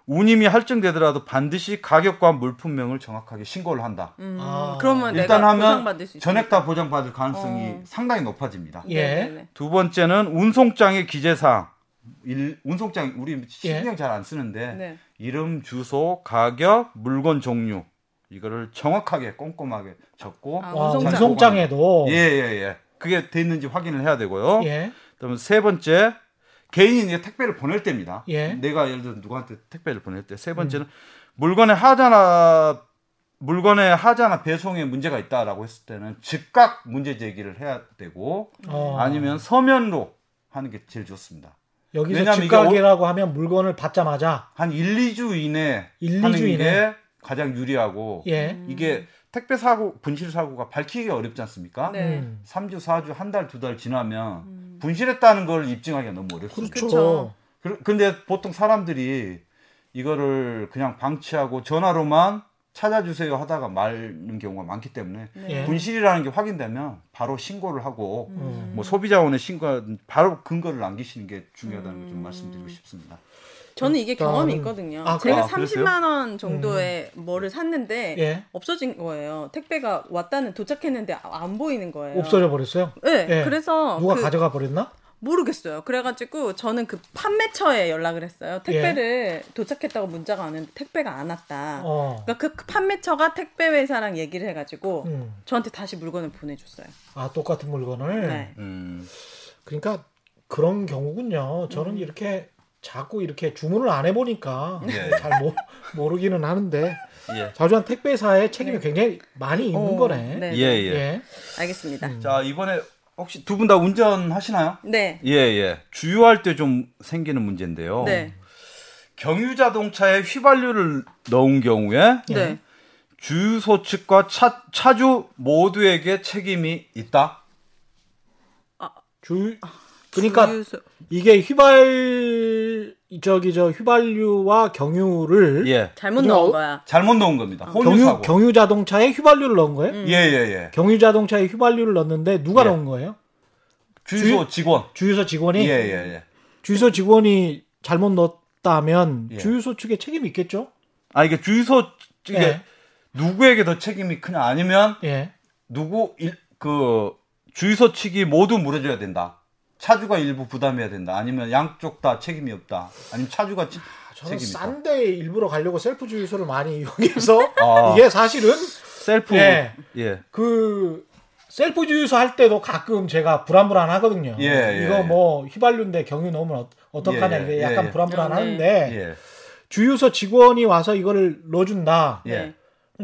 운임이 할증되더라도 반드시 가격과 물품명을 정확하게 신고를 한다. 음, 아. 그러면 일단 내가 하면. 전액 다 보장받을 가능성이 어. 상당히 높아집니다. 예. 두 번째는 운송장의 기재사항. 일, 운송장 우리 예. 신경 잘안 쓰는데 네. 이름, 주소, 가격, 물건 종류 이거를 정확하게 꼼꼼하게 적고 아, 와, 운송장. 운송장 에도 예, 예, 예. 그게 돼 있는지 확인을 해야 되고요. 예. 그다음에 세 번째 개인이 이제 택배를 보낼 때입니다. 예. 내가 예를 들어 누구한테 택배를 보낼 때 세 번째는 물건의 하자나 물건의 하자나 배송에 문제가 있다라고 했을 때는 즉각 문제 제기를 해야 되고 어. 아니면 서면으로 하는 게 제일 좋습니다. 여기서 즉각이라고 하면 물건을 받자마자 한 1, 2주 이내 1, 하는 2주 게 이내. 가장 유리하고 예. 이게 택배 사고 분실 사고가 밝히기가 어렵지 않습니까? 네. 음. 3주, 4주, 한 달, 두 달 지나면 분실했다는 걸 입증하기가 너무 어렵습니다. 그렇죠. 그쵸. 그- 근데 보통 사람들이 이거를 그냥 방치하고 전화로만 찾아주세요 하다가 말는 경우가 많기 때문에 예. 분실이라는 게 확인되면 바로 신고를 하고 음. 뭐 소비자원에 신고 바로 근거를 남기시는 게 중요하다는 걸 좀 말씀드리고 싶습니다. 저는 이게 일단은- 경험이 있거든요. 아, 제가 아, 그랬어요? 30만 원 정도의 뭐를 샀는데 예. 없어진 거예요. 택배가 왔다는 도착했는데 아- 안 보이는 거예요. 없어져 버렸어요. 네, 예. 그래서 누가 그- 가져가 버렸나? 모르겠어요. 그래가지고 저는 그 판매처에 연락을 했어요. 택배를 도착했다고 문자가 왔는데 택배가 안 왔다. 어. 그러니까 그, 그 판매처가 택배 회사랑 얘기를 해가지고 음. 저한테 다시 물건을 보내줬어요. 아 똑같은 물건을. 네. 음, 그러니까 그런 경우군요. 저는 이렇게 자꾸 이렇게 주문을 안 해보니까 예. 잘 모, 모르기는 하는데 예. 자주한 택배사의 책임이 굉장히 많이 있는 어, 거네. 네. 예, 예. 예. 알겠습니다. 음. 자 이번에 혹시 두 분 다 운전하시나요? 네. 예, 예. 주유할 때 좀 생기는 문제인데요. 네. 경유 자동차에 휘발유를 넣은 경우에 예. 네. 주유소 측과 차, 차주 모두에게 책임이 있다. 주 그러니까 주유소- 이게 휘발 저기 저 휘발유와 경유를 예. 잘못 넣은 어- 거야. 잘못 넣은 겁니다. 혼유 경유 사고. 경유 자동차에 휘발유를 넣은 거예요? 음. 예, 예, 예. 경유 자동차에 휘발유를 넣었는데 누가 예. 넣은 거예요? 주유소 직원. 주유소 직원이 예, 예, 예. 주유소 직원이 잘못 넣었다면 예. 주유소 측에 책임이 있겠죠? 아 이게 주유소 측에 예. 누구에게 더 책임이 크냐 아니면 예. 누구 일, 그 주유소 측이 모두 물어줘야 된다. 차주가 일부 부담해야 된다. 아니면 양쪽 다 책임이 없다. 아니면 차주가 치- 저는 책임이 있다. 싼데 일부러 가려고 셀프 주유소를 많이 <laughs> 이용해서 아. 이게 사실은 셀프 예. 예. 그 셀프 주유소 할 때도 가끔 제가 불안불안하거든요. 예, 예, 이거 예. 뭐 휘발유인데 경유 넣으면 어- 어떡하냐 예, 예, 이게 약간. 불안불안하는데 예. 주유소 직원이 와서 이거를 넣어준다.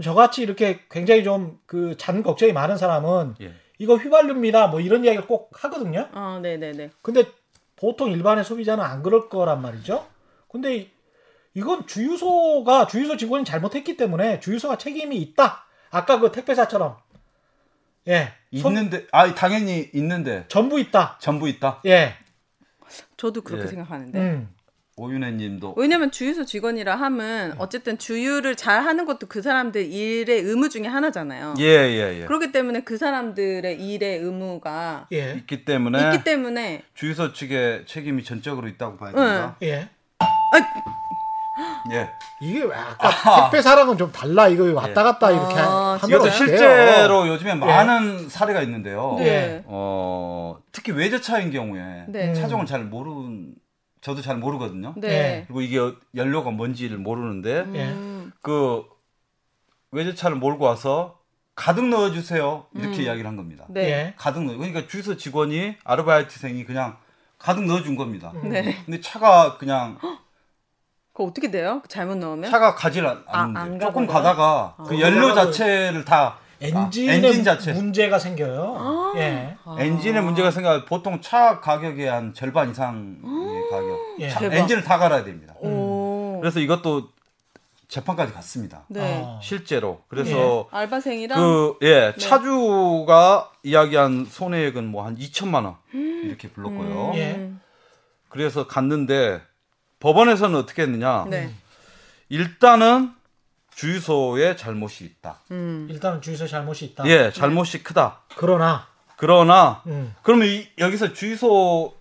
저같이 이렇게 굉장히 좀 그 잔 걱정이 많은 사람은 예. 이거 휘발유입니다. 뭐 이런 이야기를 꼭 하거든요. 어, 네, 네, 네. 근데 보통 일반의 소비자는 안 그럴 거란 말이죠. 근데 이- 이건 주유소가 주유소 직원이 잘못했기 때문에 주유소가 책임이 있다. 아까 그 택배사처럼 예 손- 있는데 아 당연히 있는데 전부 있다. 전부 있다. 예. 저도 그렇게 예. 생각하는데. 음. 오윤혜님도 왜냐면 주유소 직원이라 함은 어쨌든 주유를 잘 하는 것도 그 사람들 일의 의무 중에 하나잖아요. 예예 예. 그렇기 때문에 그 사람들의 일의 의무가 예. 있기 때문에 있기 때문에 주유소 측의 책임이 전적으로 있다고 봐야 됩니다. 예. 예. 이게 왜 아까 택배 사랑은 좀 달라. 이거 왔다 갔다 이렇게 아, 하면? 실제로 요즘에 많은 사례가 있는데요. 네. 어, 특히 외제차인 경우에 네. 음. 차종을 잘 모르는 저도 잘 모르거든요. 네. 그리고 이게 연료가 뭔지를 모르는데 예. 음, 그 외제차를 몰고 와서 가득 넣어주세요 이렇게 이야기를 한 겁니다. 네. 예. 가득 넣어 그러니까 주유소 직원이 아르바이트생이 그냥 가득 넣어준 겁니다. 네. 근데 차가 그냥 그거 어떻게 돼요? 잘못 넣으면? 차가 가질 않- 아, 않는데 안 조금 가다가? 가다가 그 연료 자체를 다 엔진에 아, 엔진 자체 문제가 생겨요. 예. 아. 엔진에 문제가 생겨 보통 차 가격의 한 절반 이상의 가격. 예. 차-. 엔진을 다 갈아야 됩니다. 오. 그래서 이것도 재판까지 갔습니다. 네. 아. 실제로. 그래서 알바생이랑 그 예, 네. 차주가 이야기한 손해액은 뭐 한 2천만 원 이렇게 불렀고요. 예. 음, 그래서 갔는데 법원에서는 어떻게 했느냐? 네. 일단은 주유소에 잘못이 있다. 음. 일단은 주유소 잘못이 있다. 예, 잘못이 크다. 그러나 그러나 음. 그러면 이- 여기서 주유소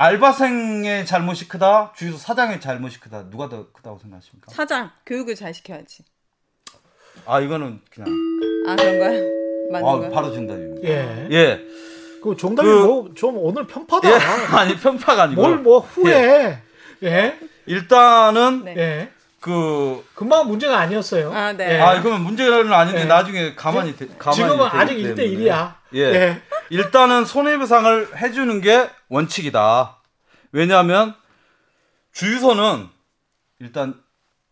알바생의 잘못이 크다, 주유소 사장의 잘못이 크다. 누가 더 크다고 생각하십니까? 사장 교육을 잘 시켜야지. 아 이거는 그냥 아 그런가요? 맞는 아, 거요? 바로 정답입니다. 예. 예, 그 종답이 그- 뭐좀 오늘 편파다. 예, <laughs> 아니 편파가 아니고 뭘 뭐 후에 예. 일단은 네. 예. 그 금방 문제가 아니었어요. 아, 네. 예. 아, 이거는 문제는 아닌데 예. 나중에 가만히 되- 가만히 지금은 아직 때문에. 1대 1이야. 예. 일단은 손해배상을 해주는 게 원칙이다. 왜냐하면 주유소는 일단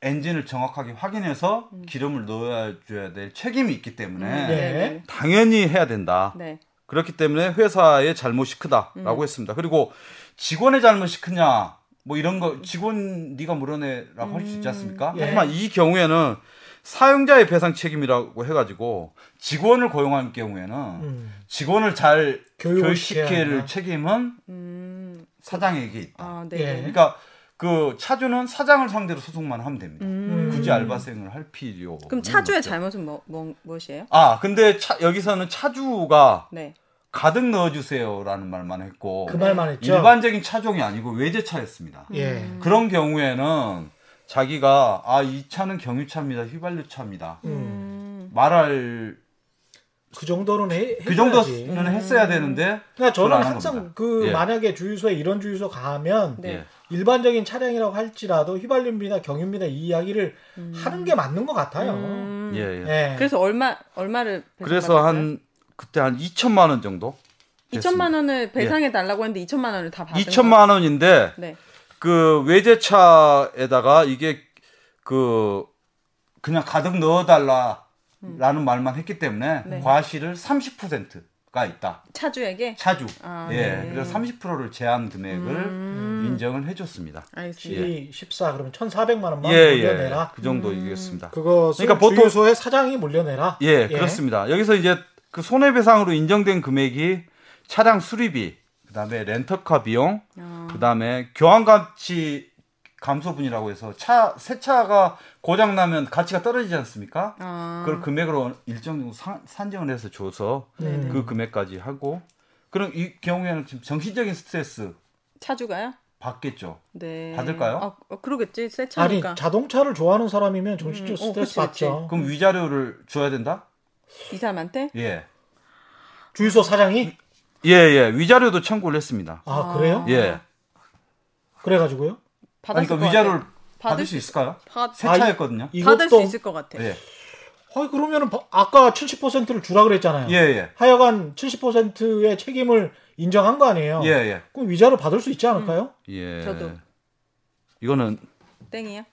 엔진을 정확하게 확인해서 기름을 넣어줘야 될 책임이 있기 때문에 네. 네. 당연히 해야 된다. 네. 그렇기 때문에 회사의 잘못이 크다라고 했습니다. 그리고 직원의 잘못이 크냐 뭐 이런 거 직원 네가 물어내라고 할수 있지 않습니까? 예. 하지만 이 경우에는 사용자의 배상 책임이라고 해가지고 직원을 고용한 경우에는 음. 직원을 잘 교육시킬. 책임은 음. 사장에게 있다. 아, 네. 예. 네. 그러니까 그 차주는 사장을 상대로 소송만 하면 됩니다. 음. 굳이 알바생을 할 필요. 그럼 차주의 잘못은 뭐, 뭐 무엇이에요? 아 근데 차, 여기서는 차주가 네. 가득 넣어주세요라는 말만 했고 그 말만 했죠. 일반적인 차종이 아니고 외제차였습니다. 예. 그런 경우에는 자기가 아 이 차는 경유차입니다, 휘발유차입니다. 음. 말할 그 정도는 해. 그 해줘야지. 정도는 했어야 되는데 그러니까 저는 항상. 그 예. 만약에 주유소에 이런 주유소 가면 네. 예. 일반적인 차량이라고 할지라도 휘발유입니다, 경유입니다 이 이야기를 하는 게 맞는 것 같아요. 음. 예, 예. 예. 그래서 얼마 얼마를 그래서? 한 그때 한 2천만 원 정도. 2천만 원을 배상해 달라고 했는데 2천만 원을 다 받은 2천만 원인데? 네. 그 외제차에다가 이게 그 그냥 가득 넣어 달라라는 말만 했기 때문에 네. 과실을 30%가 있다. 차주에게 차주. 아, 예. 네. 그래서 30%를 제한 금액을 음. 인정을 해 줬습니다. 알겠습니다. 12, 14 그러면 1,400만 원만 예, 물려내라. 예. 그 정도이겠습니다. 그것을 그러니까 보통- 주유소의 사장이 물려내라. 예, 그렇습니다. 여기서 이제 그 손해배상으로 인정된 금액이 차량 수리비, 그다음에 렌터카 비용, 아. 그다음에 교환 가치 감소분이라고 해서 차 새 차가 고장 나면 가치가 떨어지지 않습니까? 아. 그걸 금액으로 일정 정도 산- 산정을 해서 줘서 음. 그 금액까지 하고 그럼 이 경우에는 지금 정신적인 스트레스 차주가요? 받겠죠. 네. 받을까요? 아, 어, 그러겠지. 새 아니 차니까. 자동차를 좋아하는 사람이면 정신적 음, 어, 스트레스 그치, 그치. 받죠. 그럼 위자료를 줘야 된다? 이 사람한테? 예. 주유소 사장이 예, 예. 위자료도 청구를 했습니다. 아 그래요? 예. 그래가지고요? 받았을 그러니까 것 위자료를 같아. 받을 수 있을까요? 받, 새 아, 차였거든요. 받을 수 이것도 있을 것 같아. 예. 아니 그러면은 바- 아까 70%를 주라 그랬잖아요. 예, 예. 하여간 70%의 책임을 인정한 거 아니에요? 예, 예. 그럼 위자료 받을 수 있지 않을까요? 예. 저도. 이거는 땡이야.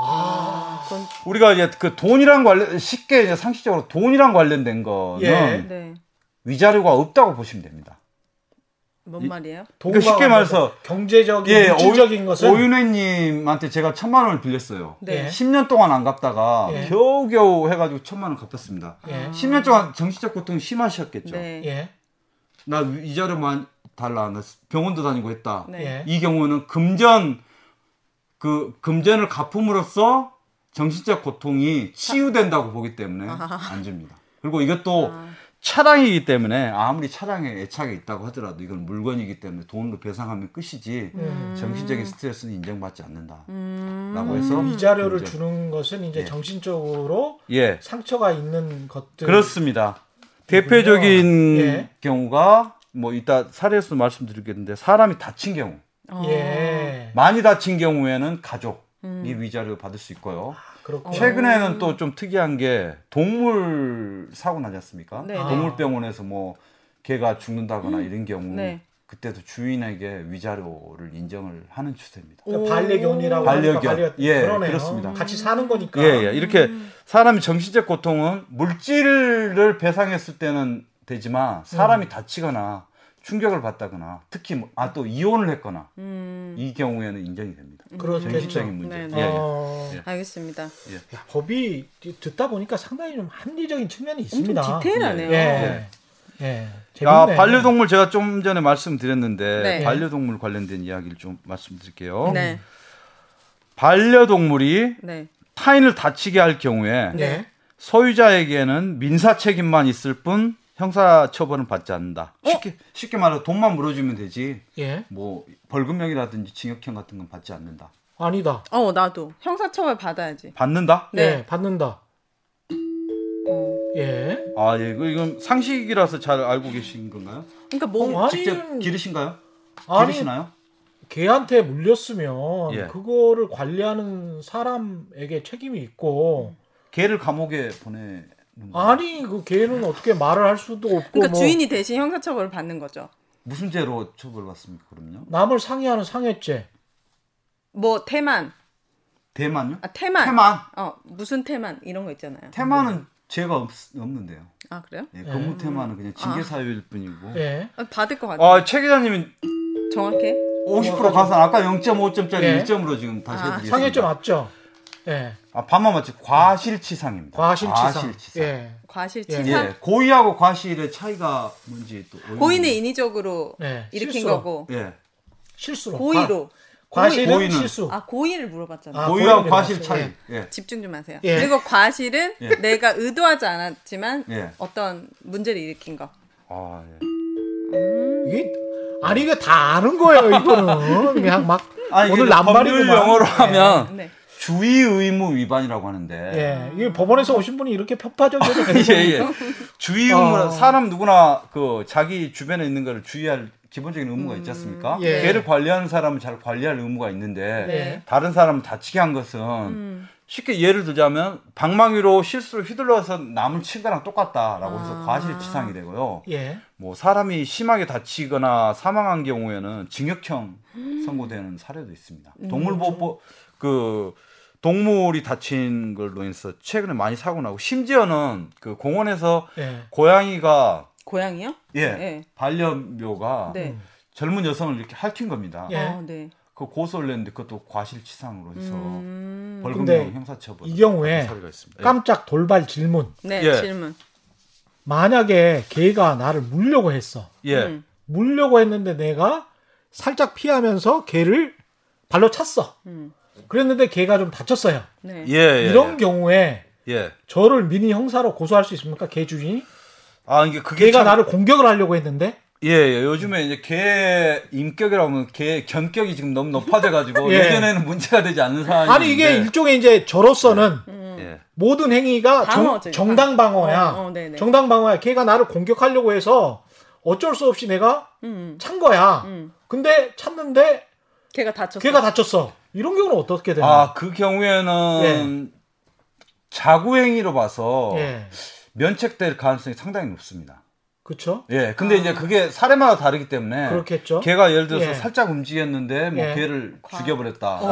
아, 그건 우리가 이제 그 돈이랑 관련 쉽게 이제 상식적으로 돈이랑 관련된 거는 예. 네. 위자료가 없다고 보시면 됩니다. 뭔 이- 말이에요? 돈과 쉽게 말해서 경제적인 예, 물질적인 것은 오윤혜님한테 제가 천만 원을 빌렸어요. 네. 예. 10년 동안 안 갚다가 예. 겨우겨우 해가지고 천만 원 갚았습니다. 예. 10년 동안 정신적 고통이 심하셨겠죠. 네. 예. 나 위자료만 달라. 나 병원도 다니고 했다. 네. 예. 이 경우는 금전 그 금전을 갚음으로써 정신적 고통이 치유된다고 보기 때문에 안 줍니다. 그리고 이것도 아. 차량이기 때문에 아무리 차량에 애착이 있다고 하더라도 이건 물건이기 때문에 돈으로 배상하면 끝이지 음. 정신적인 스트레스는 인정받지 않는다라고 음. 해서 위자료를 이제- 주는 것은 이제 예. 정신적으로 예 상처가 있는 것들 그렇습니다. 대표적인 예. 경우가 뭐 이따 사례에서 말씀드리겠는데 사람이 다친 경우 어. 예. 많이 다친 경우에는 가족이 음. 위자료 받을 수 있고요. 그렇고 최근에는 또 좀 특이한 게 동물 사고 나지 않습니까? 네, 네. 동물병원에서 뭐 개가 죽는다거나 이런 경우 네. 그때도 주인에게 위자료를 인정을 하는 추세입니다. 그러니까 반려견이라고 반려견. 반려 예, 그러네요. 그렇습니다. 같이 사는 거니까. 예, 예. 이렇게 사람이 정신적 고통은 물질을 배상했을 때는 되지만 사람이 음. 다치거나 충격을 받다거나 특히 아또 이혼을 했거나 음. 이 경우에는 인정이 됩니다. 정신적인 문제. 네, 예, 네. 예. 어, 예. 알겠습니다. 야, 법이 듣다 보니까 상당히 좀 합리적인 측면이 엄청 있습니다. 디테일하네요. 예. 예. 아. 반려동물 제가 좀 전에 말씀드렸는데 네. 반려동물 관련된 이야기를 좀 말씀드릴게요. 네. 반려동물이 네. 타인을 다치게 할 경우에 네. 소유자에게는 민사 책임만 있을 뿐 형사 처벌은 받지 않는다. 어? 쉽게 쉽게 말해서 돈만 물어주면 되지. 예. 뭐 벌금형이라든지 징역형 같은 건 받지 않는다. 아니다. 어, 나도 형사처벌 받아야지. 받는다? 네. 예, 받는다. 어. 예. 아, 예. 이건 상식이라서 잘 알고 계신 건가요? 그러니까 뭐 어, 아니, 직접 기르신가요? 아니, 기르시나요? 개한테 물렸으면 예. 그거를 관리하는 사람에게 책임이 있고 개를 감옥에 보내는 거. 아니 그 개는 어떻게 말을 할 수도 없고 그러니까 뭐 주인이 대신 형사처벌을 받는 거죠. 무슨 죄로 처벌받습니까, 그럼요? 남을 상해하는 상해죄. 뭐 태만, 대만요? 아 태만, 태만. 어 무슨 태만 이런 거 있잖아요. 태만은 죄가 없, 없는데요. 아 그래요? 예, 근무 태만은 그냥 징계 사유일 뿐이고. 예. 아, 받을 것 같아. 아, 최 기자님은 정확해? 50% 가산 아까 0.5점짜리 예. 1점으로 지금 다시 아. 해드리겠습니다. 상해죄 맞죠? 예. 아, 반만 맞지. 과실치상입니다. 과실치상. 과실치상. 예. 과실치상. 예, 고의하고 과실의 차이가 뭔지 또. 고의는 인위적으로 예. 일으킨 실수로. 거고 예. 실수로. 고의로 과 실은 고의는- 실수. 아 고의를 물어봤잖아요. 아, 고의와 과실. 차이. 예. 집중 좀 하세요. 예. 그리고 과실은 예. 내가 의도하지 않았지만 예. 어떤 문제를 일으킨 거. 아, 예. 이게 아니 이거 다 아는 거예요. 이거는 그냥 막 아니, 오늘 남발이구만. 영어로 하면 네. 주의 의무 위반이라고 하는데. 예, 이게 법원에서 오신 분이 이렇게 편파적이어도 되는 <laughs> 예, 예. 주의 의무 어. 사람 누구나 그 자기 주변에 있는 거를 주의할 기본적인 의무가 있지 않습니까? 예. 개를 관리하는 사람은 잘 관리할 의무가 있는데 네. 다른 사람을 다치게 한 것은 음. 쉽게 예를 들자면 방망이로 실수로 휘둘러서 남을 친 거랑 똑같다라고 해서 아. 과실치상이 되고요. 예. 뭐 사람이 심하게 다치거나 사망한 경우에는 징역형 선고되는 사례도 있습니다. 동물보호법 그 동물이 다친 걸로 인해서 최근에 많이 사고 나고 심지어는 그 공원에서 예. 고양이가 고양이요? 예, 네. 반려묘가 네. 젊은 여성을 이렇게 핥힌 겁니다. 예. 어, 네. 그 고소를 냈는데 그것도 과실치상으로 해서 음. 벌금형 형사처벌 이 경우에 있습니다. 깜짝 돌발 질문. 네, 예. 질문. 만약에 개가 나를 물려고 했어. 예, 음. 물려고 했는데 내가 살짝 피하면서 개를 발로 찼어. 음. 그랬는데 개가 좀 다쳤어요. 네. 예, 예, 이런 경우에 예. 저를 미니 형사로 고소할 수 있습니까? 개 주인이? 아 이게 그게 개가 참- 나를 공격을 하려고 했는데 예, 예, 요즘에 이제 개 인격이라고 하면 개 견격이 지금 너무 높아져가지고 <laughs> 예. 예전에는 문제가 되지 않는 상황이 아니 이게 일종의 이제 저로서는 예. 모든 행위가 방어죠, 정, 당 방어야. 어, 어, 네네. 정당 방어야. 걔가 나를 공격하려고 해서 어쩔 수 없이 내가 음. 찬 거야. 음. 근데 찼는데 걔가 다쳤어. 걔가 다쳤어. 이런 경우는 어떻게 되나? 아, 그 경우에는 자구행위로 봐서 예. 면책될 가능성이 상당히 높습니다. 그쵸? 예, 근데 이제 그게 사례마다 다르기 때문에 그렇겠죠. 걔가 예를 들어서 예. 살짝 움직였는데 뭐 예. 걔를 어.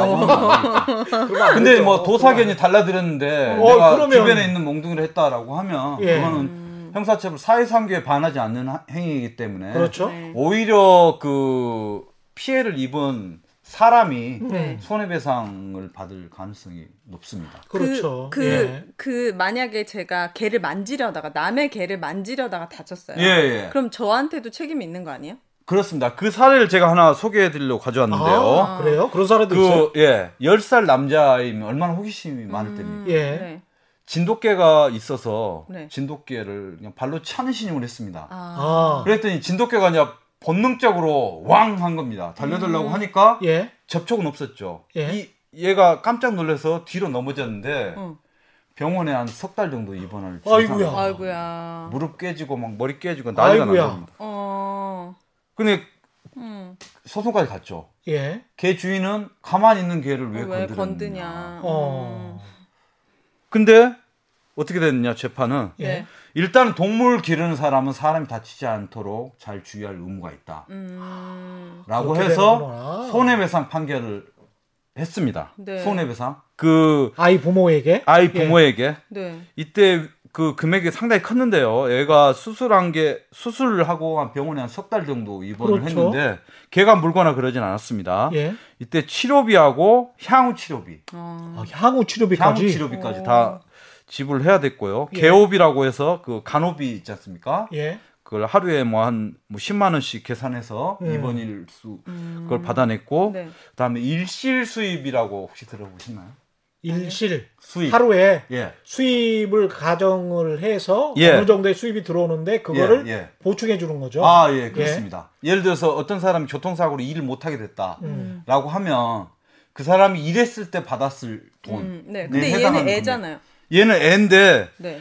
안 되겠죠. 그러면 안 근데. 뭐 도사견이 달라들었는데 어, 내가 그러면- 주변에 있는 몽둥이를 했다라고 하면 예. 그거는 형사처벌 사회상규에 반하지 않는 하- 행위이기 때문에 그렇죠. 네. 오히려 그 피해를 입은 사람이 네. 손해배상을 받을 가능성이 높습니다. 그렇죠. 그, 그, 예. 그 만약에 제가 개를 만지려다가 남의 개를 만지려다가 다쳤어요. 예, 예. 그럼 저한테도 책임이 있는 거 아니에요? 그렇습니다. 그 사례를 제가 하나 소개해 드리려고 가져왔는데요. 아, 그래요? 그런 사례도 있어요. 그, 예, 10살 남자이면 얼마나 호기심이 많을 때입니까? 예. 네. 진돗개가 있어서 네. 진돗개를 그냥 발로 차는 신용을 했습니다. 아. 아, 그랬더니 진돗개가 이제 본능적으로 왕 한 겁니다. 달려들라고 하니까 예. 접촉은 없었죠. 예. 이 얘가 깜짝 놀라서 뒤로 넘어졌는데 응. 병원에 한 석 달 정도 입원을 아이고야. 아이고야. 무릎 깨지고 막 머리 깨지고 난리가. 겁니다. 어. 근데 음. 소송까지 갔죠. 예. 개 주인은 가만히 있는 개를 왜, 왜. 건드냐. 어. 근데 어떻게 됐느냐 재판은 예. 네. 일단 동물 기르는 사람은 사람이 다치지 않도록 잘 주의할 의무가 있다. 음. 라고 해서 되는구나. 손해배상 판결을 했습니다. 네. 손해배상. 그 아이 부모에게 아이 예. 부모에게 네. 이때 그 금액이 상당히 컸는데요. 얘가 수술한 게 수술을 하고 한 병원에 한 석 달 정도 입원을 그렇죠. 했는데 걔가 물거나 그러진 않았습니다. 예. 이때 치료비하고 향후 치료비, 어. 아, 향후 치료비까지. 향후 치료비까지 오. 다 지불을 해야 됐고요. 예. 개업이라고 해서 그 간호비 있지 않습니까? 예. 그걸 하루에 뭐 한뭐 10만 원씩 계산해서 음. 입원 일수 음. 그걸 받아냈고 네. 그다음에 일실 수입이라고 혹시 들어보셨나요? 일실 수입. 하루에 예. 수입을 가정을 해서 예. 어느 정도의 수입이 들어오는데 그거를 예, 예. 보충해 주는 거죠. 아, 예, 그렇습니다. 예. 를 들어서 어떤 사람이 교통사고로 일을 못 하게 됐다라고 음. 하면 그 사람이 일했을 때 받았을 돈. 음. 네. 네, 근데 얘는 애잖아요. 얘는 애인데 네.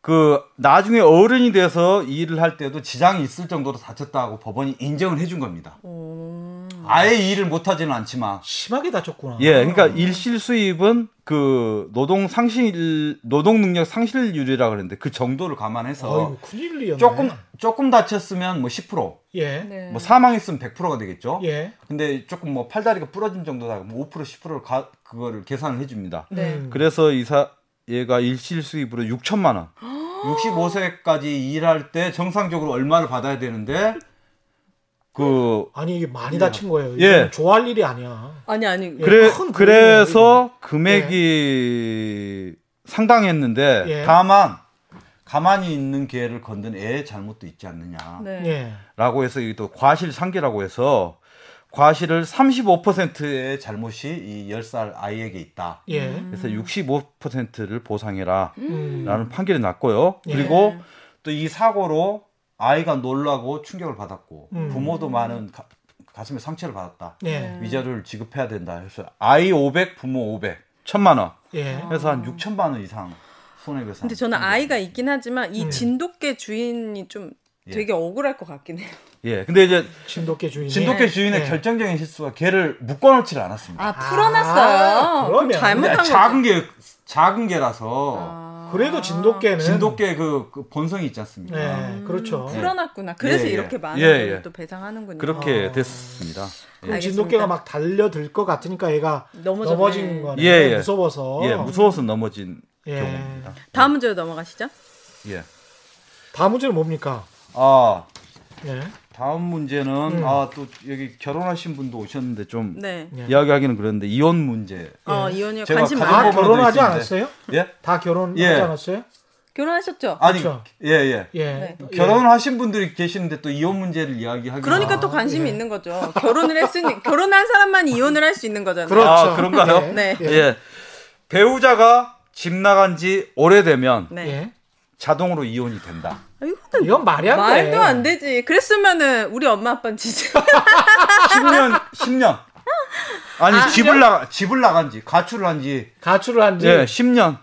그 나중에 어른이 돼서 일을 할 때도 지장이 있을 정도로 다쳤다고 법원이 인정을 해준 겁니다. 오. 아예 일을 못하지는 않지만 심하게 다쳤구나. 예, 그러니까 일실 수입은 그 노동 상실 노동 능력 상실률이라 그러는데 그 정도를 감안해서 큰일이었네. 조금 조금 다쳤으면 뭐 10%, 예. 네. 뭐 사망했으면 100%가 되겠죠. 예. 근데 조금 뭐 팔다리가 부러진 정도다 뭐5% 10%를 가, 그거를 계산을 해줍니다. 네. 음. 그래서 이사 얘가 일실 수입으로 6천만 원. 65세까지 일할 때 정상적으로 얼마를 받아야 되는데 그 아니 이게 많이 다친 거예요. 예. 좋아할 일이 아니야. 아니 아니. 예. 그래 큰 그래서 금액이 상당했는데 예. 다만 가만히 있는 개를 건든 애의 잘못도 있지 않느냐라고 네. 예. 해서 이게 또 과실상계라고 해서 과실을 35%의 잘못이 이 10살 아이에게 있다. 예. 그래서 65%를 보상해라. 음. 라는 판결이 났고요. 예. 그리고 또 이 사고로 아이가 놀라고 충격을 받았고 음. 부모도 많은 가, 가슴에 상처를 받았다. 예. 위자료를 지급해야 된다. 해서 아이 500, 부모 500, 천만 원. 예. 그래서 한 6천만 원 이상 손해배상. 근데 저는 아이가 있긴 하지만 이 음. 진돗개 주인이 좀 되게 억울할 것 같긴 해요. 예. 근데 이제 진돗개 주인이. 진돗개 주인의 예. 결정적인 실수가 개를 묶어놓지를 않았습니다. 아 풀어놨어요. 그러면. 그럼 잘못한. 작은 게 작은 개라서 아. 그래도 진돗개는 진돗개 그, 그 본성이 있지 않습니까? 예, 그렇죠. 풀어놨구나. 그래서 예, 예. 이렇게 많은 예, 걸 예. 또 배상하는군요. 그렇게 아. 됐습니다. 예. 진돗개가 막 달려들 것 같으니까 얘가 넘어졌네. 넘어진 거네. 예, 예. 무서워서. 예, 무서워서 넘어진 예. 경우입니다. 다음 문제로 넘어가시죠. 예. 다음 문제는 뭡니까? 아, 예. 다음 문제는 음. 아또 여기 결혼하신 분도 오셨는데 좀 네. 예. 이야기하기는 그런데 이혼 문제. 어 이혼이 제가 관심 가족 다 많아요. 법으로도 결혼하지. 않았어요? 예? 다 결혼하지 예. 않았어요? 결혼하셨죠? 아니, 그렇죠. 예, 예. 예. 네. 결혼하신 분들이 계시는데 또 이혼 문제를 이야기하기 그러니까 또 관심이 있는 거죠. 결혼을 했으니 결혼한 사람만 이혼을 할 수 있는 거잖아요. 그렇죠. 아, 그런가요? 예. 네. 예. 예. 배우자가 집 나간 지 오래되면 네. 예. 자동으로 이혼이 된다. 아, 이거는 이건 말이 안 돼. 말도 안 되지. 그랬으면은 우리 엄마 아빠는 진짜 <laughs> 10년, 10년. 아니, 집을 나가, 집을 나간 지, 가출을 한 지, 가출을 한 지. 예, 10년.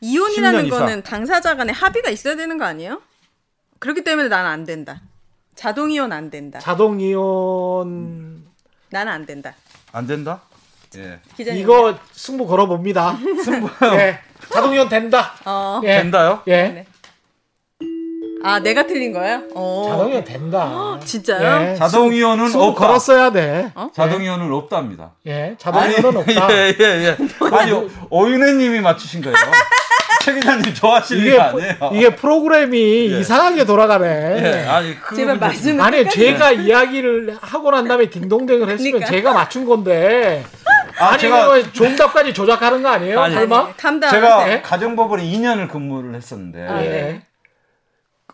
이혼이라는 10년 이상. 거는 당사자 간에 합의가 있어야 되는 거 아니에요? 그렇기 때문에 나는 안 된다. 자동 이혼 안 된다. 자동 이혼 나는 안 된다. 안 된다? 예. 기자님. 이거 승부 걸어 봅니다. 승부. 예. 자동 이혼 된다. 어. 예. 된다요? 예. 네. 아, 내가 틀린 거예요? 어. 자동 이혼 된다. 진짜요? 예. 자동 이혼은 승부 없다. 걸었어야 돼. 자동 이혼은 없답니다. 예. 자동 이혼은 없다. <laughs> 예, 예, 예. 아니, 오윤혜님이 맞추신 거예요. <laughs> 최 기자님 좋아하시는 이게 거 아니에요? 이게 프로그램이 예. 이상하게 돌아가네. 예, 아니, 그 제발 말씀을 아니 제가 이야기를 하고 난 다음에 딩동댕을 했으면 그러니까. 제가 맞춘 건데 아, 아니 제가 정답까지 조작하는 거 아니에요? 아니, 설마? 아니, 탐담. 제가 예? 가정법원에 2년을 근무를 했었는데 아, 예. 네.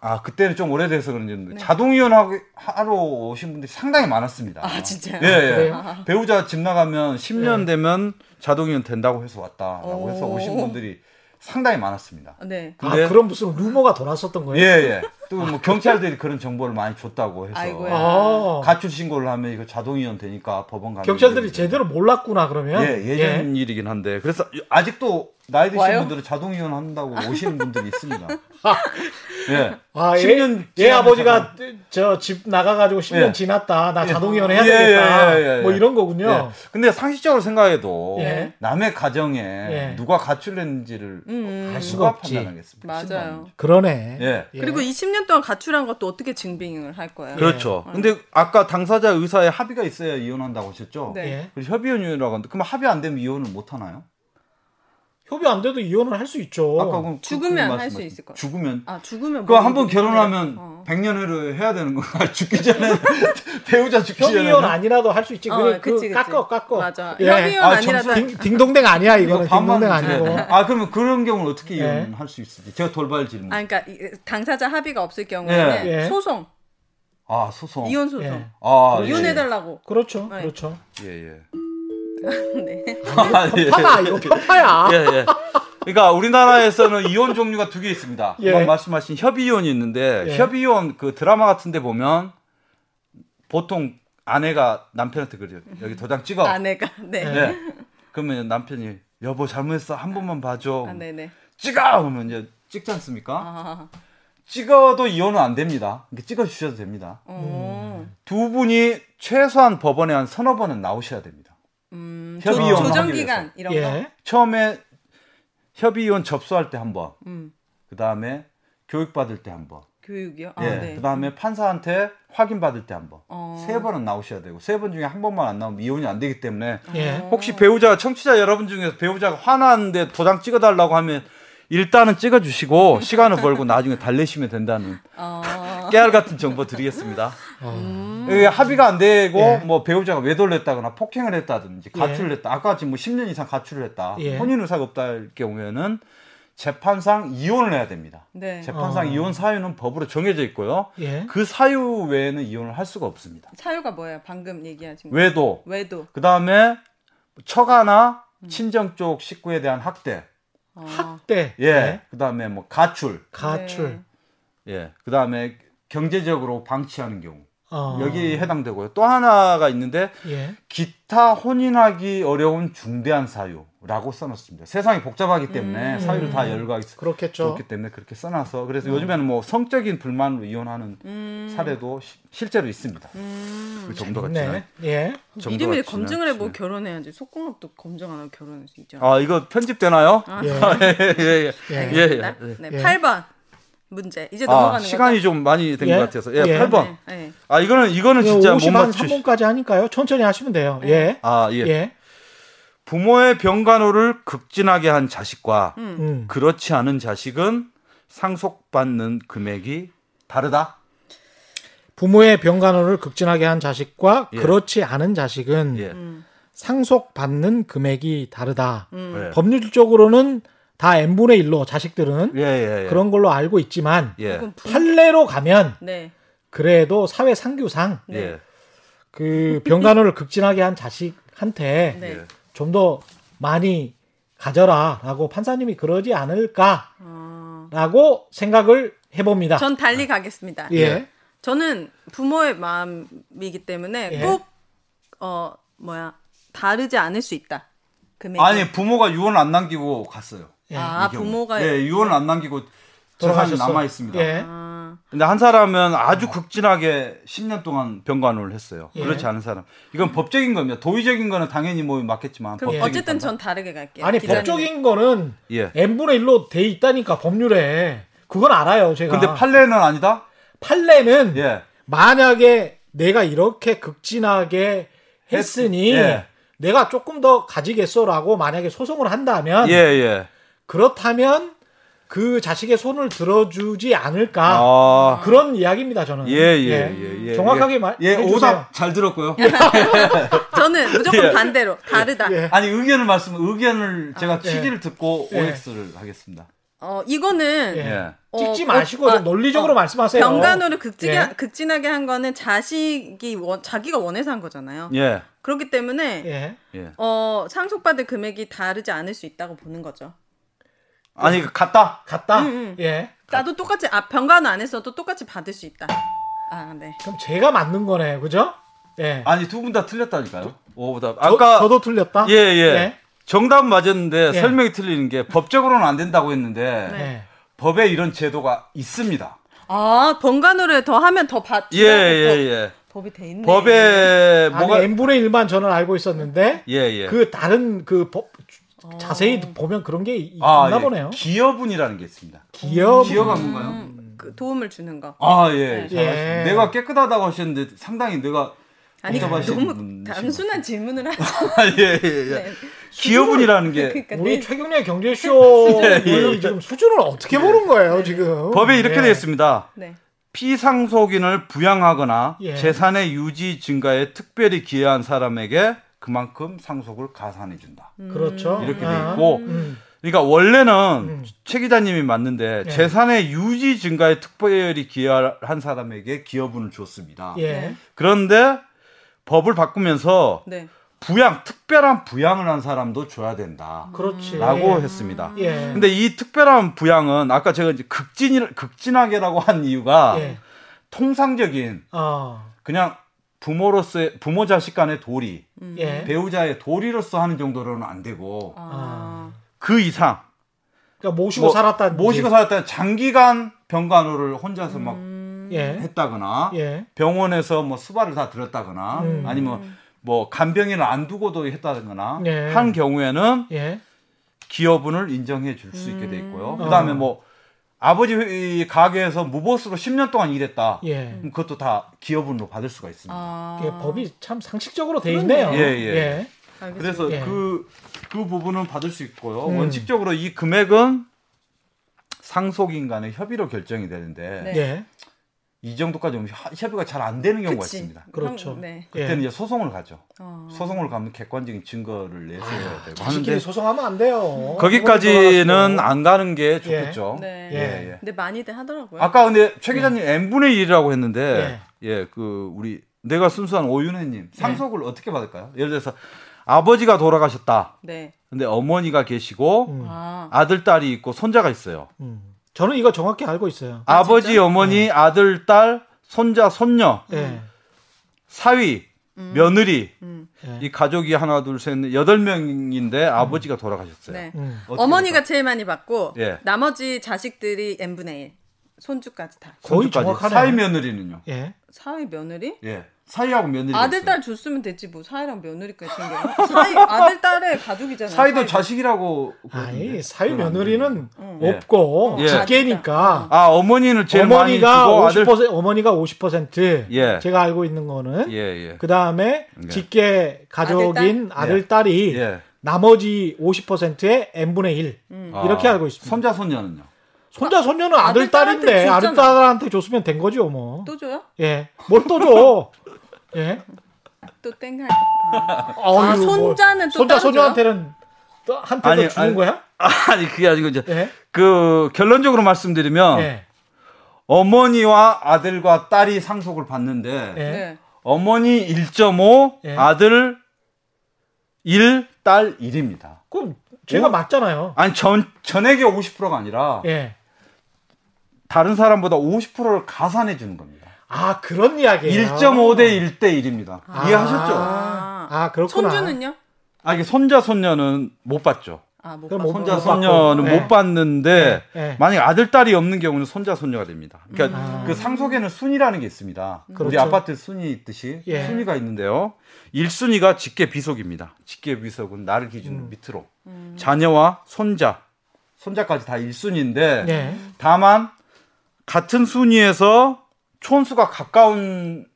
아 그때는 좀 오래돼서 그런지 자동 이혼하고 하러 오신 분들이 상당히 많았습니다. 아, 진짜요? 예, 예. 그래요? 배우자 집 나가면 10년 네. 되면 자동 이혼 된다고 해서 왔다라고 해서 오. 오신 분들이 상당히 많았습니다. 네. 아 근데- 그런 무슨 루머가 돌았었던 예, 거예요? 예. 또 뭐 경찰들이 그런 정보를 많이 줬다고 해서 아이고야. 아, 가출 신고를 하면 이거 자동 이혼 되니까 법원 가면 경찰들이 이제- 제대로 몰랐구나 그러면. 예, 예전 일이긴 한데 그래서 아직도 나이 드신 와요? 분들은 자동 이혼 한다고 오시는 분들이 있습니다. <laughs> 예. 아, 얘, 10년 얘 지나면 아버지가 저 집 나가가지고 10년 예. 지났다. 나 예. 자동 이혼 해야 예, 되겠다. 예, 예, 예. 뭐 이런 거군요. 예. 근데 상식적으로 생각해도 예. 남의 가정에 예. 누가 가출했는지를 음, 알 수가 없지. 판단하겠습니까? 맞아요. 그러네. 예. 그리고 20년 동안 가출한 것도 어떻게 증빙을 할 거예요? 그렇죠. 근데 아까 당사자 의사의 합의가 있어야 이혼한다고 하셨죠? 네. 예. 그래서 협의혼이라고 하는데 그럼 합의 안 되면 이혼을 못 하나요? 협의 안 돼도 이혼을 할 수 있죠. 아까 그- 죽으면 그할수 있을 거예요. 죽으면 아 죽으면 그거 뭐한번 이게 결혼하면 어. 100년 후를 해야 되는 거야. <laughs> 죽기 전에 <laughs> 배우자 죽기 전에. 협의혼 아니라도 할 수 있지. 어, 그, 그치, 그 그치. 깎어 깎어. 맞아. 예. 협의혼 아, 아니라도 딩, 딩동댕 아니야 이거는 딩동댕. 아니고. 아 그러면 그런 경우는 어떻게 예. 이혼할 수 있을지 제가 돌발 질문. 아 그러니까 이- 당사자 합의가 없을 경우에는 예. 예. 소송, 아 소송. 이혼 소송. 예. 아 예. 이혼해 달라고. 그렇죠. 네. 그렇죠. 예 예. 네. <laughs> 아, 예. 편파다 이거 편파야. 예, 예. 그러니까 우리나라에서는 이혼 종류가 두 개 있습니다. 예. 말씀하신 협의이혼이 있는데 예. 협의이혼 그 드라마 같은데 보면 보통 아내가 남편한테 그래요. 여기 도장 찍어. 아내가 네. 예. 그러면 남편이 여보 잘못했어 한 번만 봐줘. 아, 네네. 찍어 그러면 이제 찍지 않습니까? 아, 찍어도 이혼은 안 됩니다. 이렇게 찍어 주셔도 됩니다. 어. 두 분이 최소한 법원에 한 서너 번은 나오셔야 됩니다. 음, 협의이혼 조, 조정 기간 이런 거. 예. 처음에 협의이혼 접수할 때 한 번, 음. 그 다음에 교육 받을 때 한 번, 교육이요. 아, 예, 네. 그 다음에 판사한테 확인 받을 때 한 번, 어. 세 번은 나오셔야 되고 세 번 중에 한 번만 안 나오면 이혼이 안 되기 때문에 예. 혹시 배우자 청취자 여러분 중에서 배우자가 화나는데 도장 찍어 달라고 하면 일단은 찍어 주시고 시간을 벌고 나중에 달래시면 된다는 어. 깨알 같은 정보 드리겠습니다. 음. 이게 합의가 안 되고 예. 뭐 배우자가 외돌렸다거나 폭행을 했다든지 가출을 했다. 아까 지금 뭐 10년 이상 가출을 했다. 예. 혼인 의사가 없다 할 경우에는 재판상 이혼을 해야 됩니다. 네. 재판상 어. 이혼 사유는 법으로 정해져 있고요. 예. 그 사유 외에는 이혼을 할 수가 없습니다. 사유가 뭐예요? 방금 얘기하신 거. 외도, 외도. 그 다음에 처가나 친정 쪽 식구에 대한 학대, 어. 학대. 예, 네. 그 다음에 뭐 가출, 가출. 네. 예, 그 다음에 경제적으로 방치하는 경우 어. 여기 해당되고요. 또 하나가 있는데 예. 기타 혼인하기 어려운 중대한 사유라고 써놨습니다. 세상이 복잡하기 때문에 사유를 다 열거하기 그렇겠죠. 그렇기 때문에 그렇게 써놔서 그래서 요즘에는 뭐 성적인 불만으로 이혼하는 음. 사례도 시- 실제로 있습니다. 그 정도가 네. 지난 예. 정도가 검증을 해보고 지난- 결혼해야지. 속궁합도 검증 안 하고 결혼할 수 있죠. 아 이거 편집되나요? <laughs> 예. 예, 예, 예. 알겠습니다. 예, 예. 네, 예. 8번 문제. 이제 아, 넘어가는 시간이 좀 많이 된것 예. 같아서 예, 예. 8번. 거죠? 네, 네. 아 이거는 이거는 진짜 못 50한 맞추. 3분까지 하니까요. 천천히 하시면 돼요. 예. 아 예. 예. 부모의 병간호를 극진하게 한 자식과 음. 그렇지 않은 자식은 상속받는 금액이 다르다. 부모의 병간호를 극진하게 한 자식과 예. 그렇지 않은 자식은 예. 음. 상속받는 금액이 다르다. 예. 법률적으로는 다 n분의 1로 자식들은 예, 예, 예. 그런 걸로 알고 있지만 예. 판례로 가면 네. 그래도 사회 상규상 네. 예. 그 병간호를 극진하게 한 자식한테 네. 예. 좀더 많이 가져라라고 판사님이 그러지 않을까라고 어... 생각을 해봅니다. 전 달리 가겠습니다. 예. 저는 부모의 마음이기 때문에 예. 꼭어 뭐야 다르지 않을 수 있다. 금액이. 아니 부모가 유언을 안 남기고 갔어요. 예. 아. 부모가 예, 유언을 안 남기고 재산이. 남아 있습니다. 예. 아, 근데 한 사람은 아주 극진하게 10년 동안 병간호를 했어요. 예. 그렇지 않은 사람. 이건 법적인 겁니다. 도의적인 거는 당연히 뭐 맞겠지만 그럼 어쨌든. 전 다르게 갈게요. 아니 기자님. 법적인 거는 예. n분의 1로 돼 있다니까 법률에 그건 알아요 제가. 근데 판례는 아니다? 판례는 예. 만약에 내가 이렇게 극진하게 했으니 예. 내가 조금 더 가지겠어라고 만약에 소송을 한다면 예, 예. 그렇다면 그 자식의 손을 들어주지 않을까 아. 그런 이야기입니다 저는. 예, 예, 예, 예. 정확하게 예. 말. 예. 오답 잘 들었고요. <laughs> 저는 무조건 예. 반대로 다르다. 예. 아니 의견을 말씀 의견을 제가 예. 취지를 듣고 예. OX를 하겠습니다. 어 이거는 예. 예. 어, 찍지 어, 마시고 아, 좀 논리적으로 어, 말씀하세요. 병간호를 극진하, 예. 극진하게 한 거는 자식이 원, 자기가 원해서 한 거잖아요. 예. 그렇기 때문에 예. 예. 어, 상속받을 금액이 다르지 않을 수 있다고 보는 거죠. 아니 그 같다. 갔다. 음, 음. 예. 나도 똑같이 아 병간호 안 했어도 똑같이 받을 수 있다. 아 네. 그럼 제가 맞는 거네, 그죠? 예. 아니 두 분 다 틀렸다니까요. 저, 아까 저 도 틀렸다. 예, 예. 예. 정답은 맞았는데 예. 설명이 틀리는 게 법적으로는 안 된다고 했는데 예. 법에 이런 제도가 있습니다. 아 병간호를 더 하면 더 받. 예, 예, 예. 법이 돼 있네. 법에 아니 뭐가 n분의 1만 저는 알고 있었는데 예, 예. 그 다른 그 법 자세히 보면 그런 게 있- 아, 있나 예. 보네요. 기여분이라는 게 있습니다. 기업 기여가 뭔가요? 음, 그 도움을 주는 거. 아, 예. 네. 잘하셨습니다. 예. 내가 깨끗하다고 하셨는데 상당히 내가 아니 너무 분이신 단순한 질문을 하죠. <laughs> 아, 예, 예, 예. 네. 기여분이라는 게 그러니까 우리 네. 최경련 경제쇼의 지금 수준을 어떻게 보는 거예요 지금? 법에 이렇게 예. 되어 있습니다. 네. 피상속인을 부양하거나 예. 재산의 유지 증가에 특별히 기여한 사람에게 그만큼 상속을 가산해 준다. 그렇죠. 이렇게 돼 아. 있고 음. 그러니까 원래는 음. 최 기자님이 맞는데 예. 재산의 유지 증가에 특별히 기여한 사람에게 기여분을 줬습니다. 예. 네. 그런데 법을 바꾸면서 네. 부양 특별한 부양을 한 사람도 줘야 된다. 그렇지. 라고 했습니다. 예. 근데 이 특별한 부양은 아까 제가 이제 극진 극진하게라고 한 이유가 예. 통상적인 어. 그냥 부모로서의 부모 자식 간의 도리, 예. 배우자의 도리로서 하는 정도로는 안 되고 아. 그 이상 그러니까 모시고 뭐 살았다든지. 모시고 살았다 장기간 병간호를 혼자서 막 예. 했다거나 예. 병원에서 뭐 수발을 다 들었다거나 음. 아니면 뭐 간병인을 안 두고도 했다거나 예. 한 경우에는 예. 기여분을 인정해 줄 수 있게 돼 있고요. 음. 그다음에 어. 뭐 아버지 이 가게에서 무보수로 10년 동안 일했다. 예. 그럼 그것도 다 기여분으로 받을 수가 있습니다. 아. 이게 법이 참 상식적으로 돼 있네요. 예, 예. 알겠습니다. 그래서 예. 그, 그 부분은 받을 수 있고요. 음. 원칙적으로 이 금액은 상속인 간의 협의로 결정이 되는데 네. 예. 이 정도까지 오면 하- 협의가 잘 안 되는 경우가 그치. 있습니다. 그렇죠. 형, 네. 그때는 예. 이제 소송을 가죠. 어. 소송을 가면 객관적인 증거를 내세워야 되고 아, 자식끼리 하는데 소송하면 안 돼요. 거기까지는 안 가는 게 좋겠죠. 네. 예, 예. 근데 많이들 하더라고요. 아까 근데 최 기자님 n분의 1이라고 했는데 예. 예, 그 우리 내가 순수한 오윤혜님 상속을 어떻게 받을까요? 예를 들어서 아버지가 돌아가셨다. 네. 근데 어머니가 계시고 음. 아. 아들 딸이 있고 손자가 있어요. 음. 저는 이거 정확히 알고 있어요. 아, 버지 어머니, 아들, 딸, 손자, 손녀, 예. 사위, 며느리 음. 예. 이 가족이 하나 둘셋넷 여덟 명인데 아버지가 돌아가셨어요. 네. 음. 어머니가 될까요? 제일 많이 받고 예. 나머지 자식들이 n분의 1. 손주까지 다. 거의 손주까지. 정확하네. 사위 며느리는요. 예. 사위 며느리? 예. 사위하고 며느리. 아들 딸 줬으면 됐지 뭐 사위랑 며느리까지 챙겨. 사위 아들 딸의 가족이잖아요. 사위도 사위도. 자식이라고. 아니 안 며느리는 예. 없고 예. 직계니까 아 어머니는 제일 어머니가 많이 주고 50% 아들. 어머니가 50% 예. 제가 알고 있는 거는 예 예. 그 다음에 예. 직계 가족인 아들, 아들, 딸 이 예. 나머지 50%의 n분의 1 이렇게 아, 알고 있습니다. 손자 손녀는요. 손자 손녀는 아들 딸인데. 아들 딸한테 줬으면 된 거죠 뭐. 또 줘요? 예. 뭘 또 줘? <laughs> 예. 또 땡할. 아, 어휴, 손자는 또 손자 손녀한테는 또 한테 아니, 주는 아니, 거야? 아니 그게 아니고 이제 예. 그 결론적으로 말씀드리면 예. 어머니와 아들과 딸이 상속을 받는데 예. 네. 어머니 1.5, 예. 아들 1, 딸 1입니다. 그럼 제가 오? 맞잖아요. 아니 전 전액의 50%가 아니라 예. 다른 사람보다 50%를 가산해 주는 겁니다. 아 그런 이야기예요. 1.5대 1대 1입니다. 이해하셨죠? 아, 아, 그렇구나. 손주는요? 아 이게 손자 손녀는 못 받죠. 아, 못 그럼 손자 못 손녀는 받고. 못 받는데 네, 네. 만약 아들 딸이 없는 경우는 손자 손녀가 됩니다. 그러니까 음. 그 상속에는 순위라는 게 있습니다. 우리 그렇죠. 아파트 순위 있듯이 예. 순위가 있는데요. 1순위가 직계 비속입니다. 직계 비속은 나를 기준으로 음. 밑으로 자녀와 손자, 손자까지 다 1순위인데 예. 다만 같은 순위에서 촌수가 가까운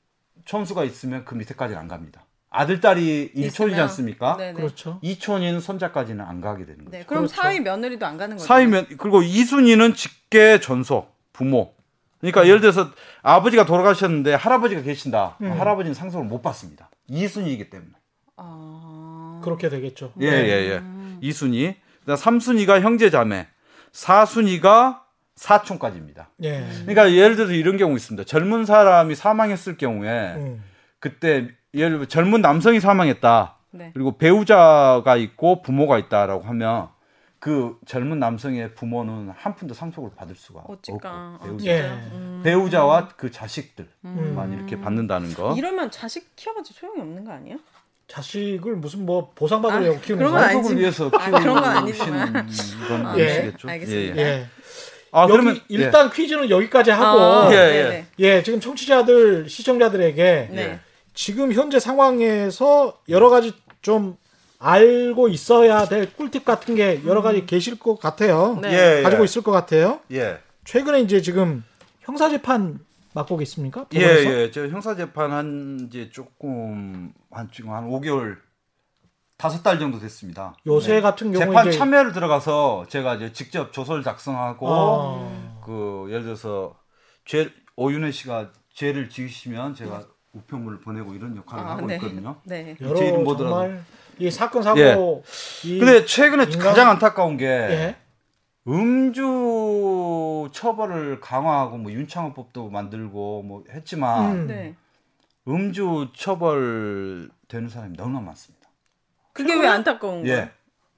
촌수가 있으면 그 밑에까지는 안 갑니다. 아들 딸이 1촌이지 있으면. 않습니까? 네네. 그렇죠. 2촌인 손자까지는 안 가게 되는 거죠. 네. 그럼 그렇죠. 사위 며느리도 안 가는 거죠. 사이면 그리고 이순위는 직계 전속 부모. 그러니까 음. 예를 들어서 아버지가 돌아가셨는데 할아버지가 계신다. 음. 할아버지는 상속을 못 받습니다. 이순위이기 때문에. 아. 그렇게 되겠죠. 예, 예, 예. 이순위. 그다음 삼순위가 형제 자매. 사순위가 사촌까지입니다. 예. 그러니까 예를 들어서 이런 경우 있습니다. 젊은 사람이 사망했을 경우에 음. 그때 예를 들어 젊은 남성이 사망했다. 네. 그리고 배우자가 있고 부모가 있다라고 하면 그 젊은 남성의 부모는 한 푼도 상속을 받을 수가 어찌까. 없고 배우자. 예. 음. 배우자와 그 자식들만 음. 이렇게 받는다는 거. 이러면 자식 키워봐도 소용이 없는 거 아니에요? 자식을 무슨 뭐 보상받으려고 아, 키우는 그런 건 거야? 아니- 상속을 아니지. 위해서 아, 그런 건 아니지만. 건 아, 예. 아시겠죠? 알겠습니다. 예, 예. 예. 아 여기 그러면 일단 퀴즈는 여기까지 하고 아, 예, 네네. 예, 지금 청취자들 시청자들에게 네. 지금 현재 상황에서 여러 가지 좀 알고 있어야 될 꿀팁 같은 게 여러 가지 계실 것 같아요. 네. 예, 예. 가지고 있을 것 같아요. 예. 최근에 이제 지금 형사 재판 맡고 계십니까? 예? 예. 저 형사 재판 한지 조금 한 지금 한 5개월 다섯 달 정도 됐습니다. 요새 네. 같은 경우에 재판 이제 참여를 들어가서 제가 이제 직접 조서를 작성하고 어, 그 예를 들어서 죄 오윤혜 씨가 죄를 지으시면 제가 우편물을 보내고 이런 역할을 아, 하고 네. 있거든요. <laughs> 네. 여러 제 이름 뭐더라도. 정말 이 사건 사고 예. 이 근데 최근에 인간- 가장 안타까운 게 예. 음주 처벌을 강화하고 뭐 윤창호법도 만들고 뭐 했지만 음. 네. 음주 처벌 되는 사람이 너무나 많습니다. 그게 왜 안타까운 거예요? 예.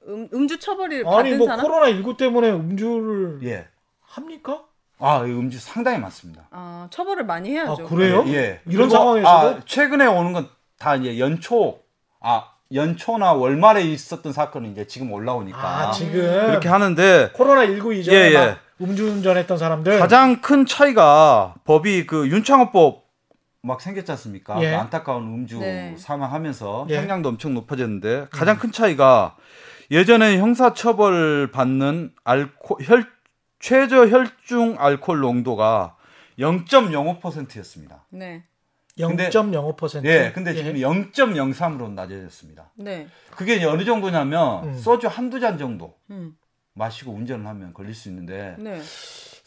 음, 음주 처벌을 아니 받은 뭐 사람? 코로나 19 때문에 음주를 예. 합니까? 아, 이 음주 상당히 많습니다. 아, 처벌을 많이 해야죠. 아, 그래요? 예. 이런 그리고, 상황에서도? 아, 최근에 오는 건 다 이제 연초 아, 연초나 월말에 있었던 사건이 이제 지금 올라오니까 아, 지금 그렇게 하는데 코로나 19 이전에 예, 예. 막 음주운전했던 사람들 가장 큰 차이가 법이 그 윤창호법 막 생겼지 않습니까? 예. 그 안타까운 음주 네. 사망하면서 예. 형량도 엄청 높아졌는데 가장 큰 차이가 예전에 형사처벌 받는 알코 혈 최저 혈중 알코올 농도가 0.05%였습니다. 네. 0.05%. 예, 근데 지금 0.03으로 낮아졌습니다. 네. 그게 어느 정도냐면 음. 소주 한두 잔 정도 음. 마시고 운전을 하면 걸릴 수 있는데 네.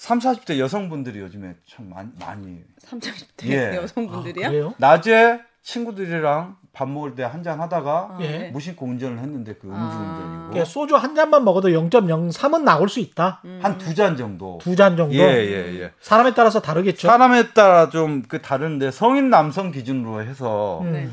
3, 40대 여성분들이 요즘에 참 많이, 많이 30대 예. 여성분들이요? 아, 그래요? 낮에 친구들이랑 밥 먹을 때 한 잔 하다가 아, 예. 네. 무심코 운전을 했는데 그 음주운전이고 그러니까 소주 한 잔만 먹어도 0.03은 나올 수 있다. 음. 한두 잔 정도. 두 잔 정도. 예, 예, 예. 사람에 따라서 다르겠죠. 사람에 따라 좀 그 다른데 성인 남성 기준으로 해서 음. 네.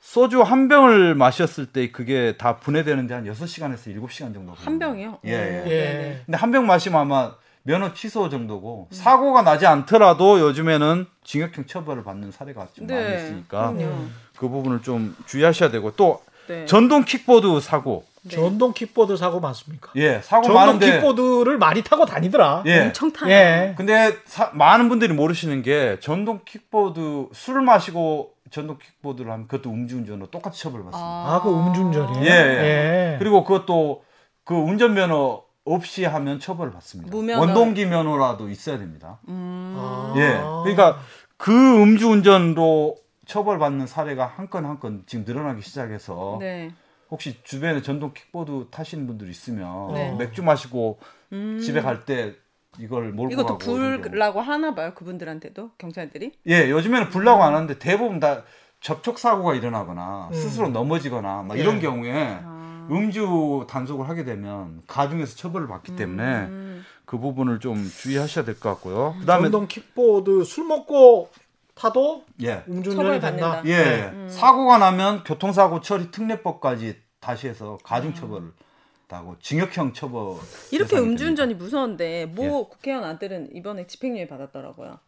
소주 한 병을 마셨을 때 그게 다 분해되는데 한 6시간에서 7시간 정도. 한 병이요? 예, 예. 오, 예. 네네. 근데 한 병 마시면 아마 면허 취소 정도고 사고가 나지 않더라도 요즘에는 징역형 처벌을 받는 사례가 좀 많이 네. 있으니까 그럼요. 그 부분을 좀 주의하셔야 되고 또 네. 전동 킥보드 사고 네. 전동 킥보드 사고 많습니까? 예 사고 전동 많은데 킥보드를 많이 타고 다니더라. 예 엄청 타요. 예. 근데 사- 많은 분들이 모르시는 게 전동 킥보드 술을 마시고 전동 킥보드를 하면 그것도 음주운전으로 똑같이 처벌받습니다. 아, 그 음주운전이에요? 예, 예. 예. 그리고 그것도 그 운전면허 없이 하면 처벌을 받습니다. 무면허. 원동기 면허라도 있어야 됩니다. 음. 아. 예. 그러니까 그 음주운전으로 처벌받는 사례가 한 건 한 건 지금 늘어나기 시작해서 네. 혹시 주변에 전동 킥보드 타시는 분들 있으면 네. 맥주 마시고 음. 집에 갈 때 이걸 몰고 이것도. 불라고 하나 봐요. 그분들한테도 경찰들이. 예, 요즘에는 불나고 안 하는데 대부분 다 접촉 사고가 일어나거나 음. 스스로 넘어지거나 막 예. 이런 경우에 아. 음주 단속을 하게 되면 가중에서 처벌을 받기 때문에 음. 그 부분을 좀 주의하셔야 될 것 같고요. 그다음에 전동 킥보드 술 먹고 타도 예. 음주운전이 된다. 예, 예. 음. 사고가 나면 교통사고 처리 특례법까지 다시 해서 가중 처벌을 하고 징역형 처벌 이렇게 음주운전이 무서운데 모 예. 국회의원 아들은 이번에 집행유예 받았더라고요. 아,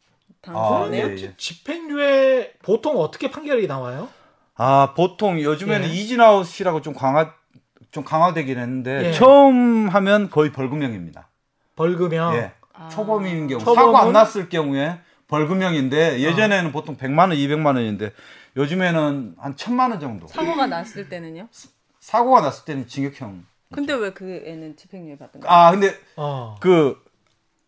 당선이네요. 예, 예. 집행유예 보통 어떻게 판결이 나와요? 아 보통 요즘에는 예. 이진아웃이라고 좀 강화 좀 강화되긴 했는데 예. 처음 하면 거의 벌금형입니다. 벌금형. 예. 아. 초범인 경우 초범은- 사고 안 났을 경우에 벌금형인데 예전에는 보통 100만 원, 200만 원인데 요즘에는 한 1000만 원 정도. 사고가 났을 때는요? 사고가 났을 때는 징역형. 근데 왜 그 애는 집행유예 받은 거예요? 아 근데 어. 그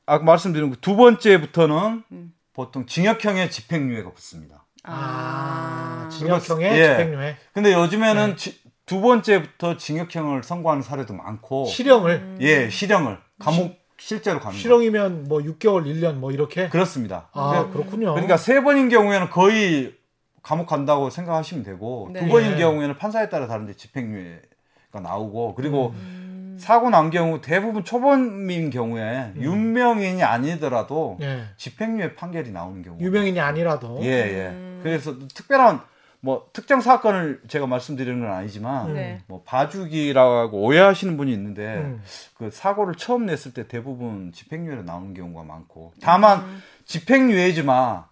아까 말씀드린 그 두 번째부터는 음. 보통 징역형의 집행유예가 붙습니다. 아, 아, 징역형의 예. 집행유예. 근데 요즘에는 네. 지- 두 번째부터 징역형을 선고하는 사례도 많고 실형을 예 실형을 감옥 실제로 가는 거 실형이면 뭐 6개월, 1년 뭐 이렇게. 그렇습니다. 아, 그렇군요. 그러니까 세 번인 경우에는 거의 감옥 간다고 생각하시면 되고 네. 두 번인 예. 경우에는 판사에 따라 다른데 집행유예가 나오고 그리고 음. 사고 난 경우 대부분 초범인 경우에 유명인이 아니더라도 예. 집행유예 판결이 나오는 경우 유명인이 아니라도. 예, 예. 음. 그래서 특별한 뭐 특정 사건을 제가 말씀드리는 건 아니지만 네. 뭐 봐주기라고 오해하시는 분이 있는데 음. 그 사고를 처음 냈을 때 대부분 집행유예로 나오는 경우가 많고 다만 음. 집행유예지만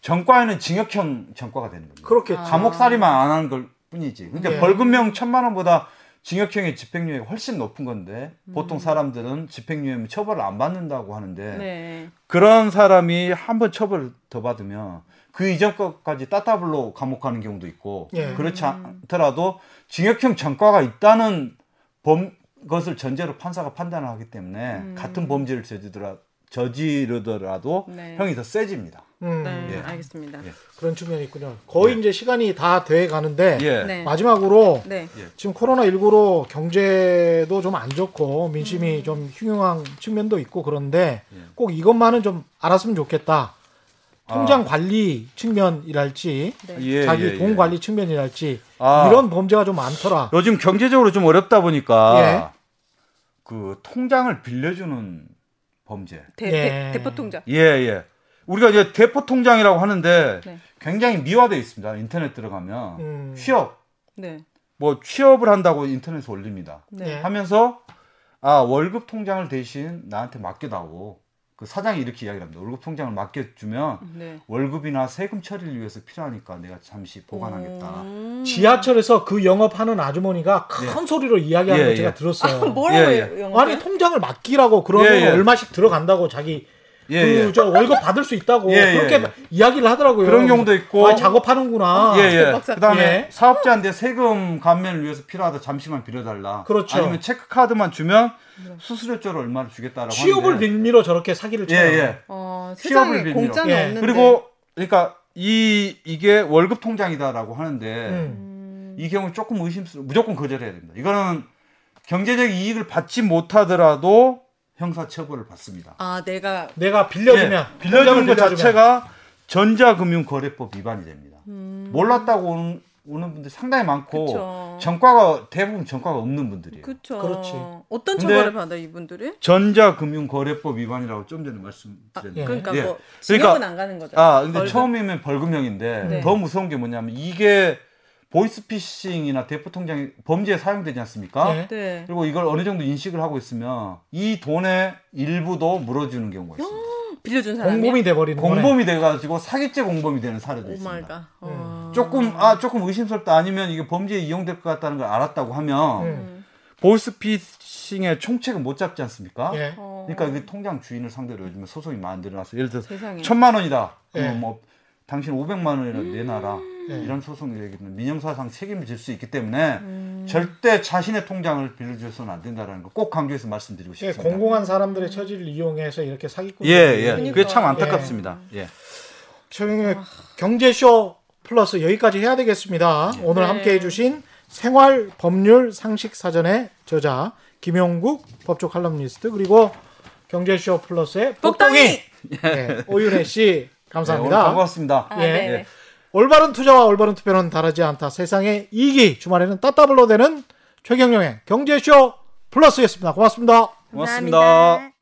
전과에는 징역형 전과가 되는 겁니다. 그렇겠죠. 감옥살이만 안 하는 걸 뿐이지. 그러니까 예. 벌금형 천만 원보다 징역형의 집행유예가 훨씬 높은 건데 음. 보통 사람들은 집행유예면 처벌을 안 받는다고 하는데 네. 그런 사람이 한 번 처벌을 더 받으면 그 이전 것까지 따따블로 감옥 가는 경우도 있고 예. 그렇지 않더라도 징역형 전과가 있다는 범 것을 전제로 판사가 판단을 하기 때문에 음. 같은 범죄를 저지더라 저지르더라도 네. 형이 더 세집니다. 음, 네, 예. 알겠습니다. 예. 그런 측면이 있군요. 거의 이제 시간이 다 돼 가는데 예. 네. 마지막으로 네. 지금 코로나 19로 경제도 좀 안 좋고 음. 민심이 좀 흉흉한 측면도 있고 그런데 예. 꼭 이것만은 좀 알았으면 좋겠다. 통장 아. 관리 측면이랄지 네. 예, 자기 예, 돈 예. 관리 측면이랄지 아. 이런 범죄가 좀 많더라. 요즘 경제적으로 좀 어렵다 보니까 예. 그 통장을 빌려주는 범죄. 대, 예. 대, 대 포 통장. 예, 예. 우리가 이제 대포 통장이라고 하는데 네. 굉장히 미화되어 있습니다. 인터넷 들어가면 음. 취업 네. 뭐 취업을 한다고 인터넷에 올립니다. 네. 예. 하면서 아 월급 통장을 대신 나한테 맡겨다오. 그 사장이 이렇게 이야기를 합니다. 월급 통장을 맡겨주면 네. 월급이나 세금 처리를 위해서 필요하니까 내가 잠시 보관하겠다. 음. 지하철에서 그 영업하는 아주머니가 큰 소리로 이야기하는 예, 거 제가 예. 들었어요. 뭐라고 예, 요 영어? 아니 통장을 맡기라고 그러면 예, 예. 얼마씩 들어간다고 자기 예, 그 예. 저 월급 받을 수 있다고 <laughs> 예, 예, 그렇게 예. 이야기를 하더라고요. 그런 경우도 있고. 아, 작업하는구나. 예, 예. 대박사. 그다음에 예. 사업자한테 세금 감면을 위해서 필요하다. 잠시만 빌려달라. 그렇죠. 아니면 체크 카드만 주면 수수료조를 얼마를 주겠다라고 취업을 하는데. 빌미로 저렇게 사기를 예, 쳐요. 예. 어, 취업을 세상에 빌미로. 공짜는 예. 없는데. 그리고 그러니까 이 이게 월급 통장이다라고 하는데 음. 이 경우 조금 의심스러워. 무조건 거절해야 됩니다. 이거는 경제적 이익을 받지 못하더라도 형사 처벌을 받습니다. 아 내가 내가 빌려주면 예, 빌려주는 것. 자체가 전자금융거래법 위반이 됩니다. 음. 몰랐다고 오는, 오는 분들 상당히 많고 그쵸. 전과가 대부분 전과가 없는 분들이에요. 그쵸. 그렇지. 어떤 처벌을 받아 이분들이? 전자금융거래법 위반이라고 좀 전에 말씀드렸는데. 예. 그러니까 예. 뭐 징역은 그러니까- 안 가는 거죠. 아, 근데 벌금. 처음이면 벌금형인데 네. 더 무서운 게 뭐냐면 이게 보이스피싱이나 대포 통장이 범죄에 사용되지 않습니까? 네. 네. 그리고 이걸 어느 정도 인식을 하고 있으면 이 돈의 일부도 물어주는 경우가 있습니다. 빌려준 사람이 공범이 돼버리는. 공범이 돼가지고 사기죄 공범이 되는 사례도 있습니다. 갓. 어. 조금 아 조금 의심스럽다 아니면 이게 범죄에 이용될 것 같다는 걸 알았다고 하면 음. 보이스피싱의 총책은 못 잡지 않습니까? 예. 어. 그러니까 그 통장 주인을 상대로 요즘에 소송이 많이 늘어나서 예를 들어서 세상에. 천만 원이다. 예. 그러면 뭐 당신 500만 원이라도 내놔라. 예. 이런 소송이 얘기는 민형사상 책임을 질 수 있기 때문에 음. 절대 자신의 통장을 빌려줘서는 안 된다라는 거 꼭 강조해서 말씀드리고 예, 싶습니다. 공공한 사람들의 처지를 이용해서 이렇게 사기꾼 예, 예. 그러니까. 그게 참 안타깝습니다. 예. 최경영의 경제쇼 플러스 여기까지 해야 되겠습니다. 오늘 네. 함께 해주신 생활 법률 상식 사전의 저자 김용국 법조 칼럼니스트 그리고 경제쇼 플러스의 복덩이! 예, 오윤혜 씨 <laughs> 네, 감사합니다. 반갑습니다. 아, 예. 네. 올바른 투자와 올바른 투표는 다르지 않다. 세상의 이익이 주말에는 따따블로 되는 최경영의 경제쇼 플러스였습니다. 고맙습니다. 고맙습니다.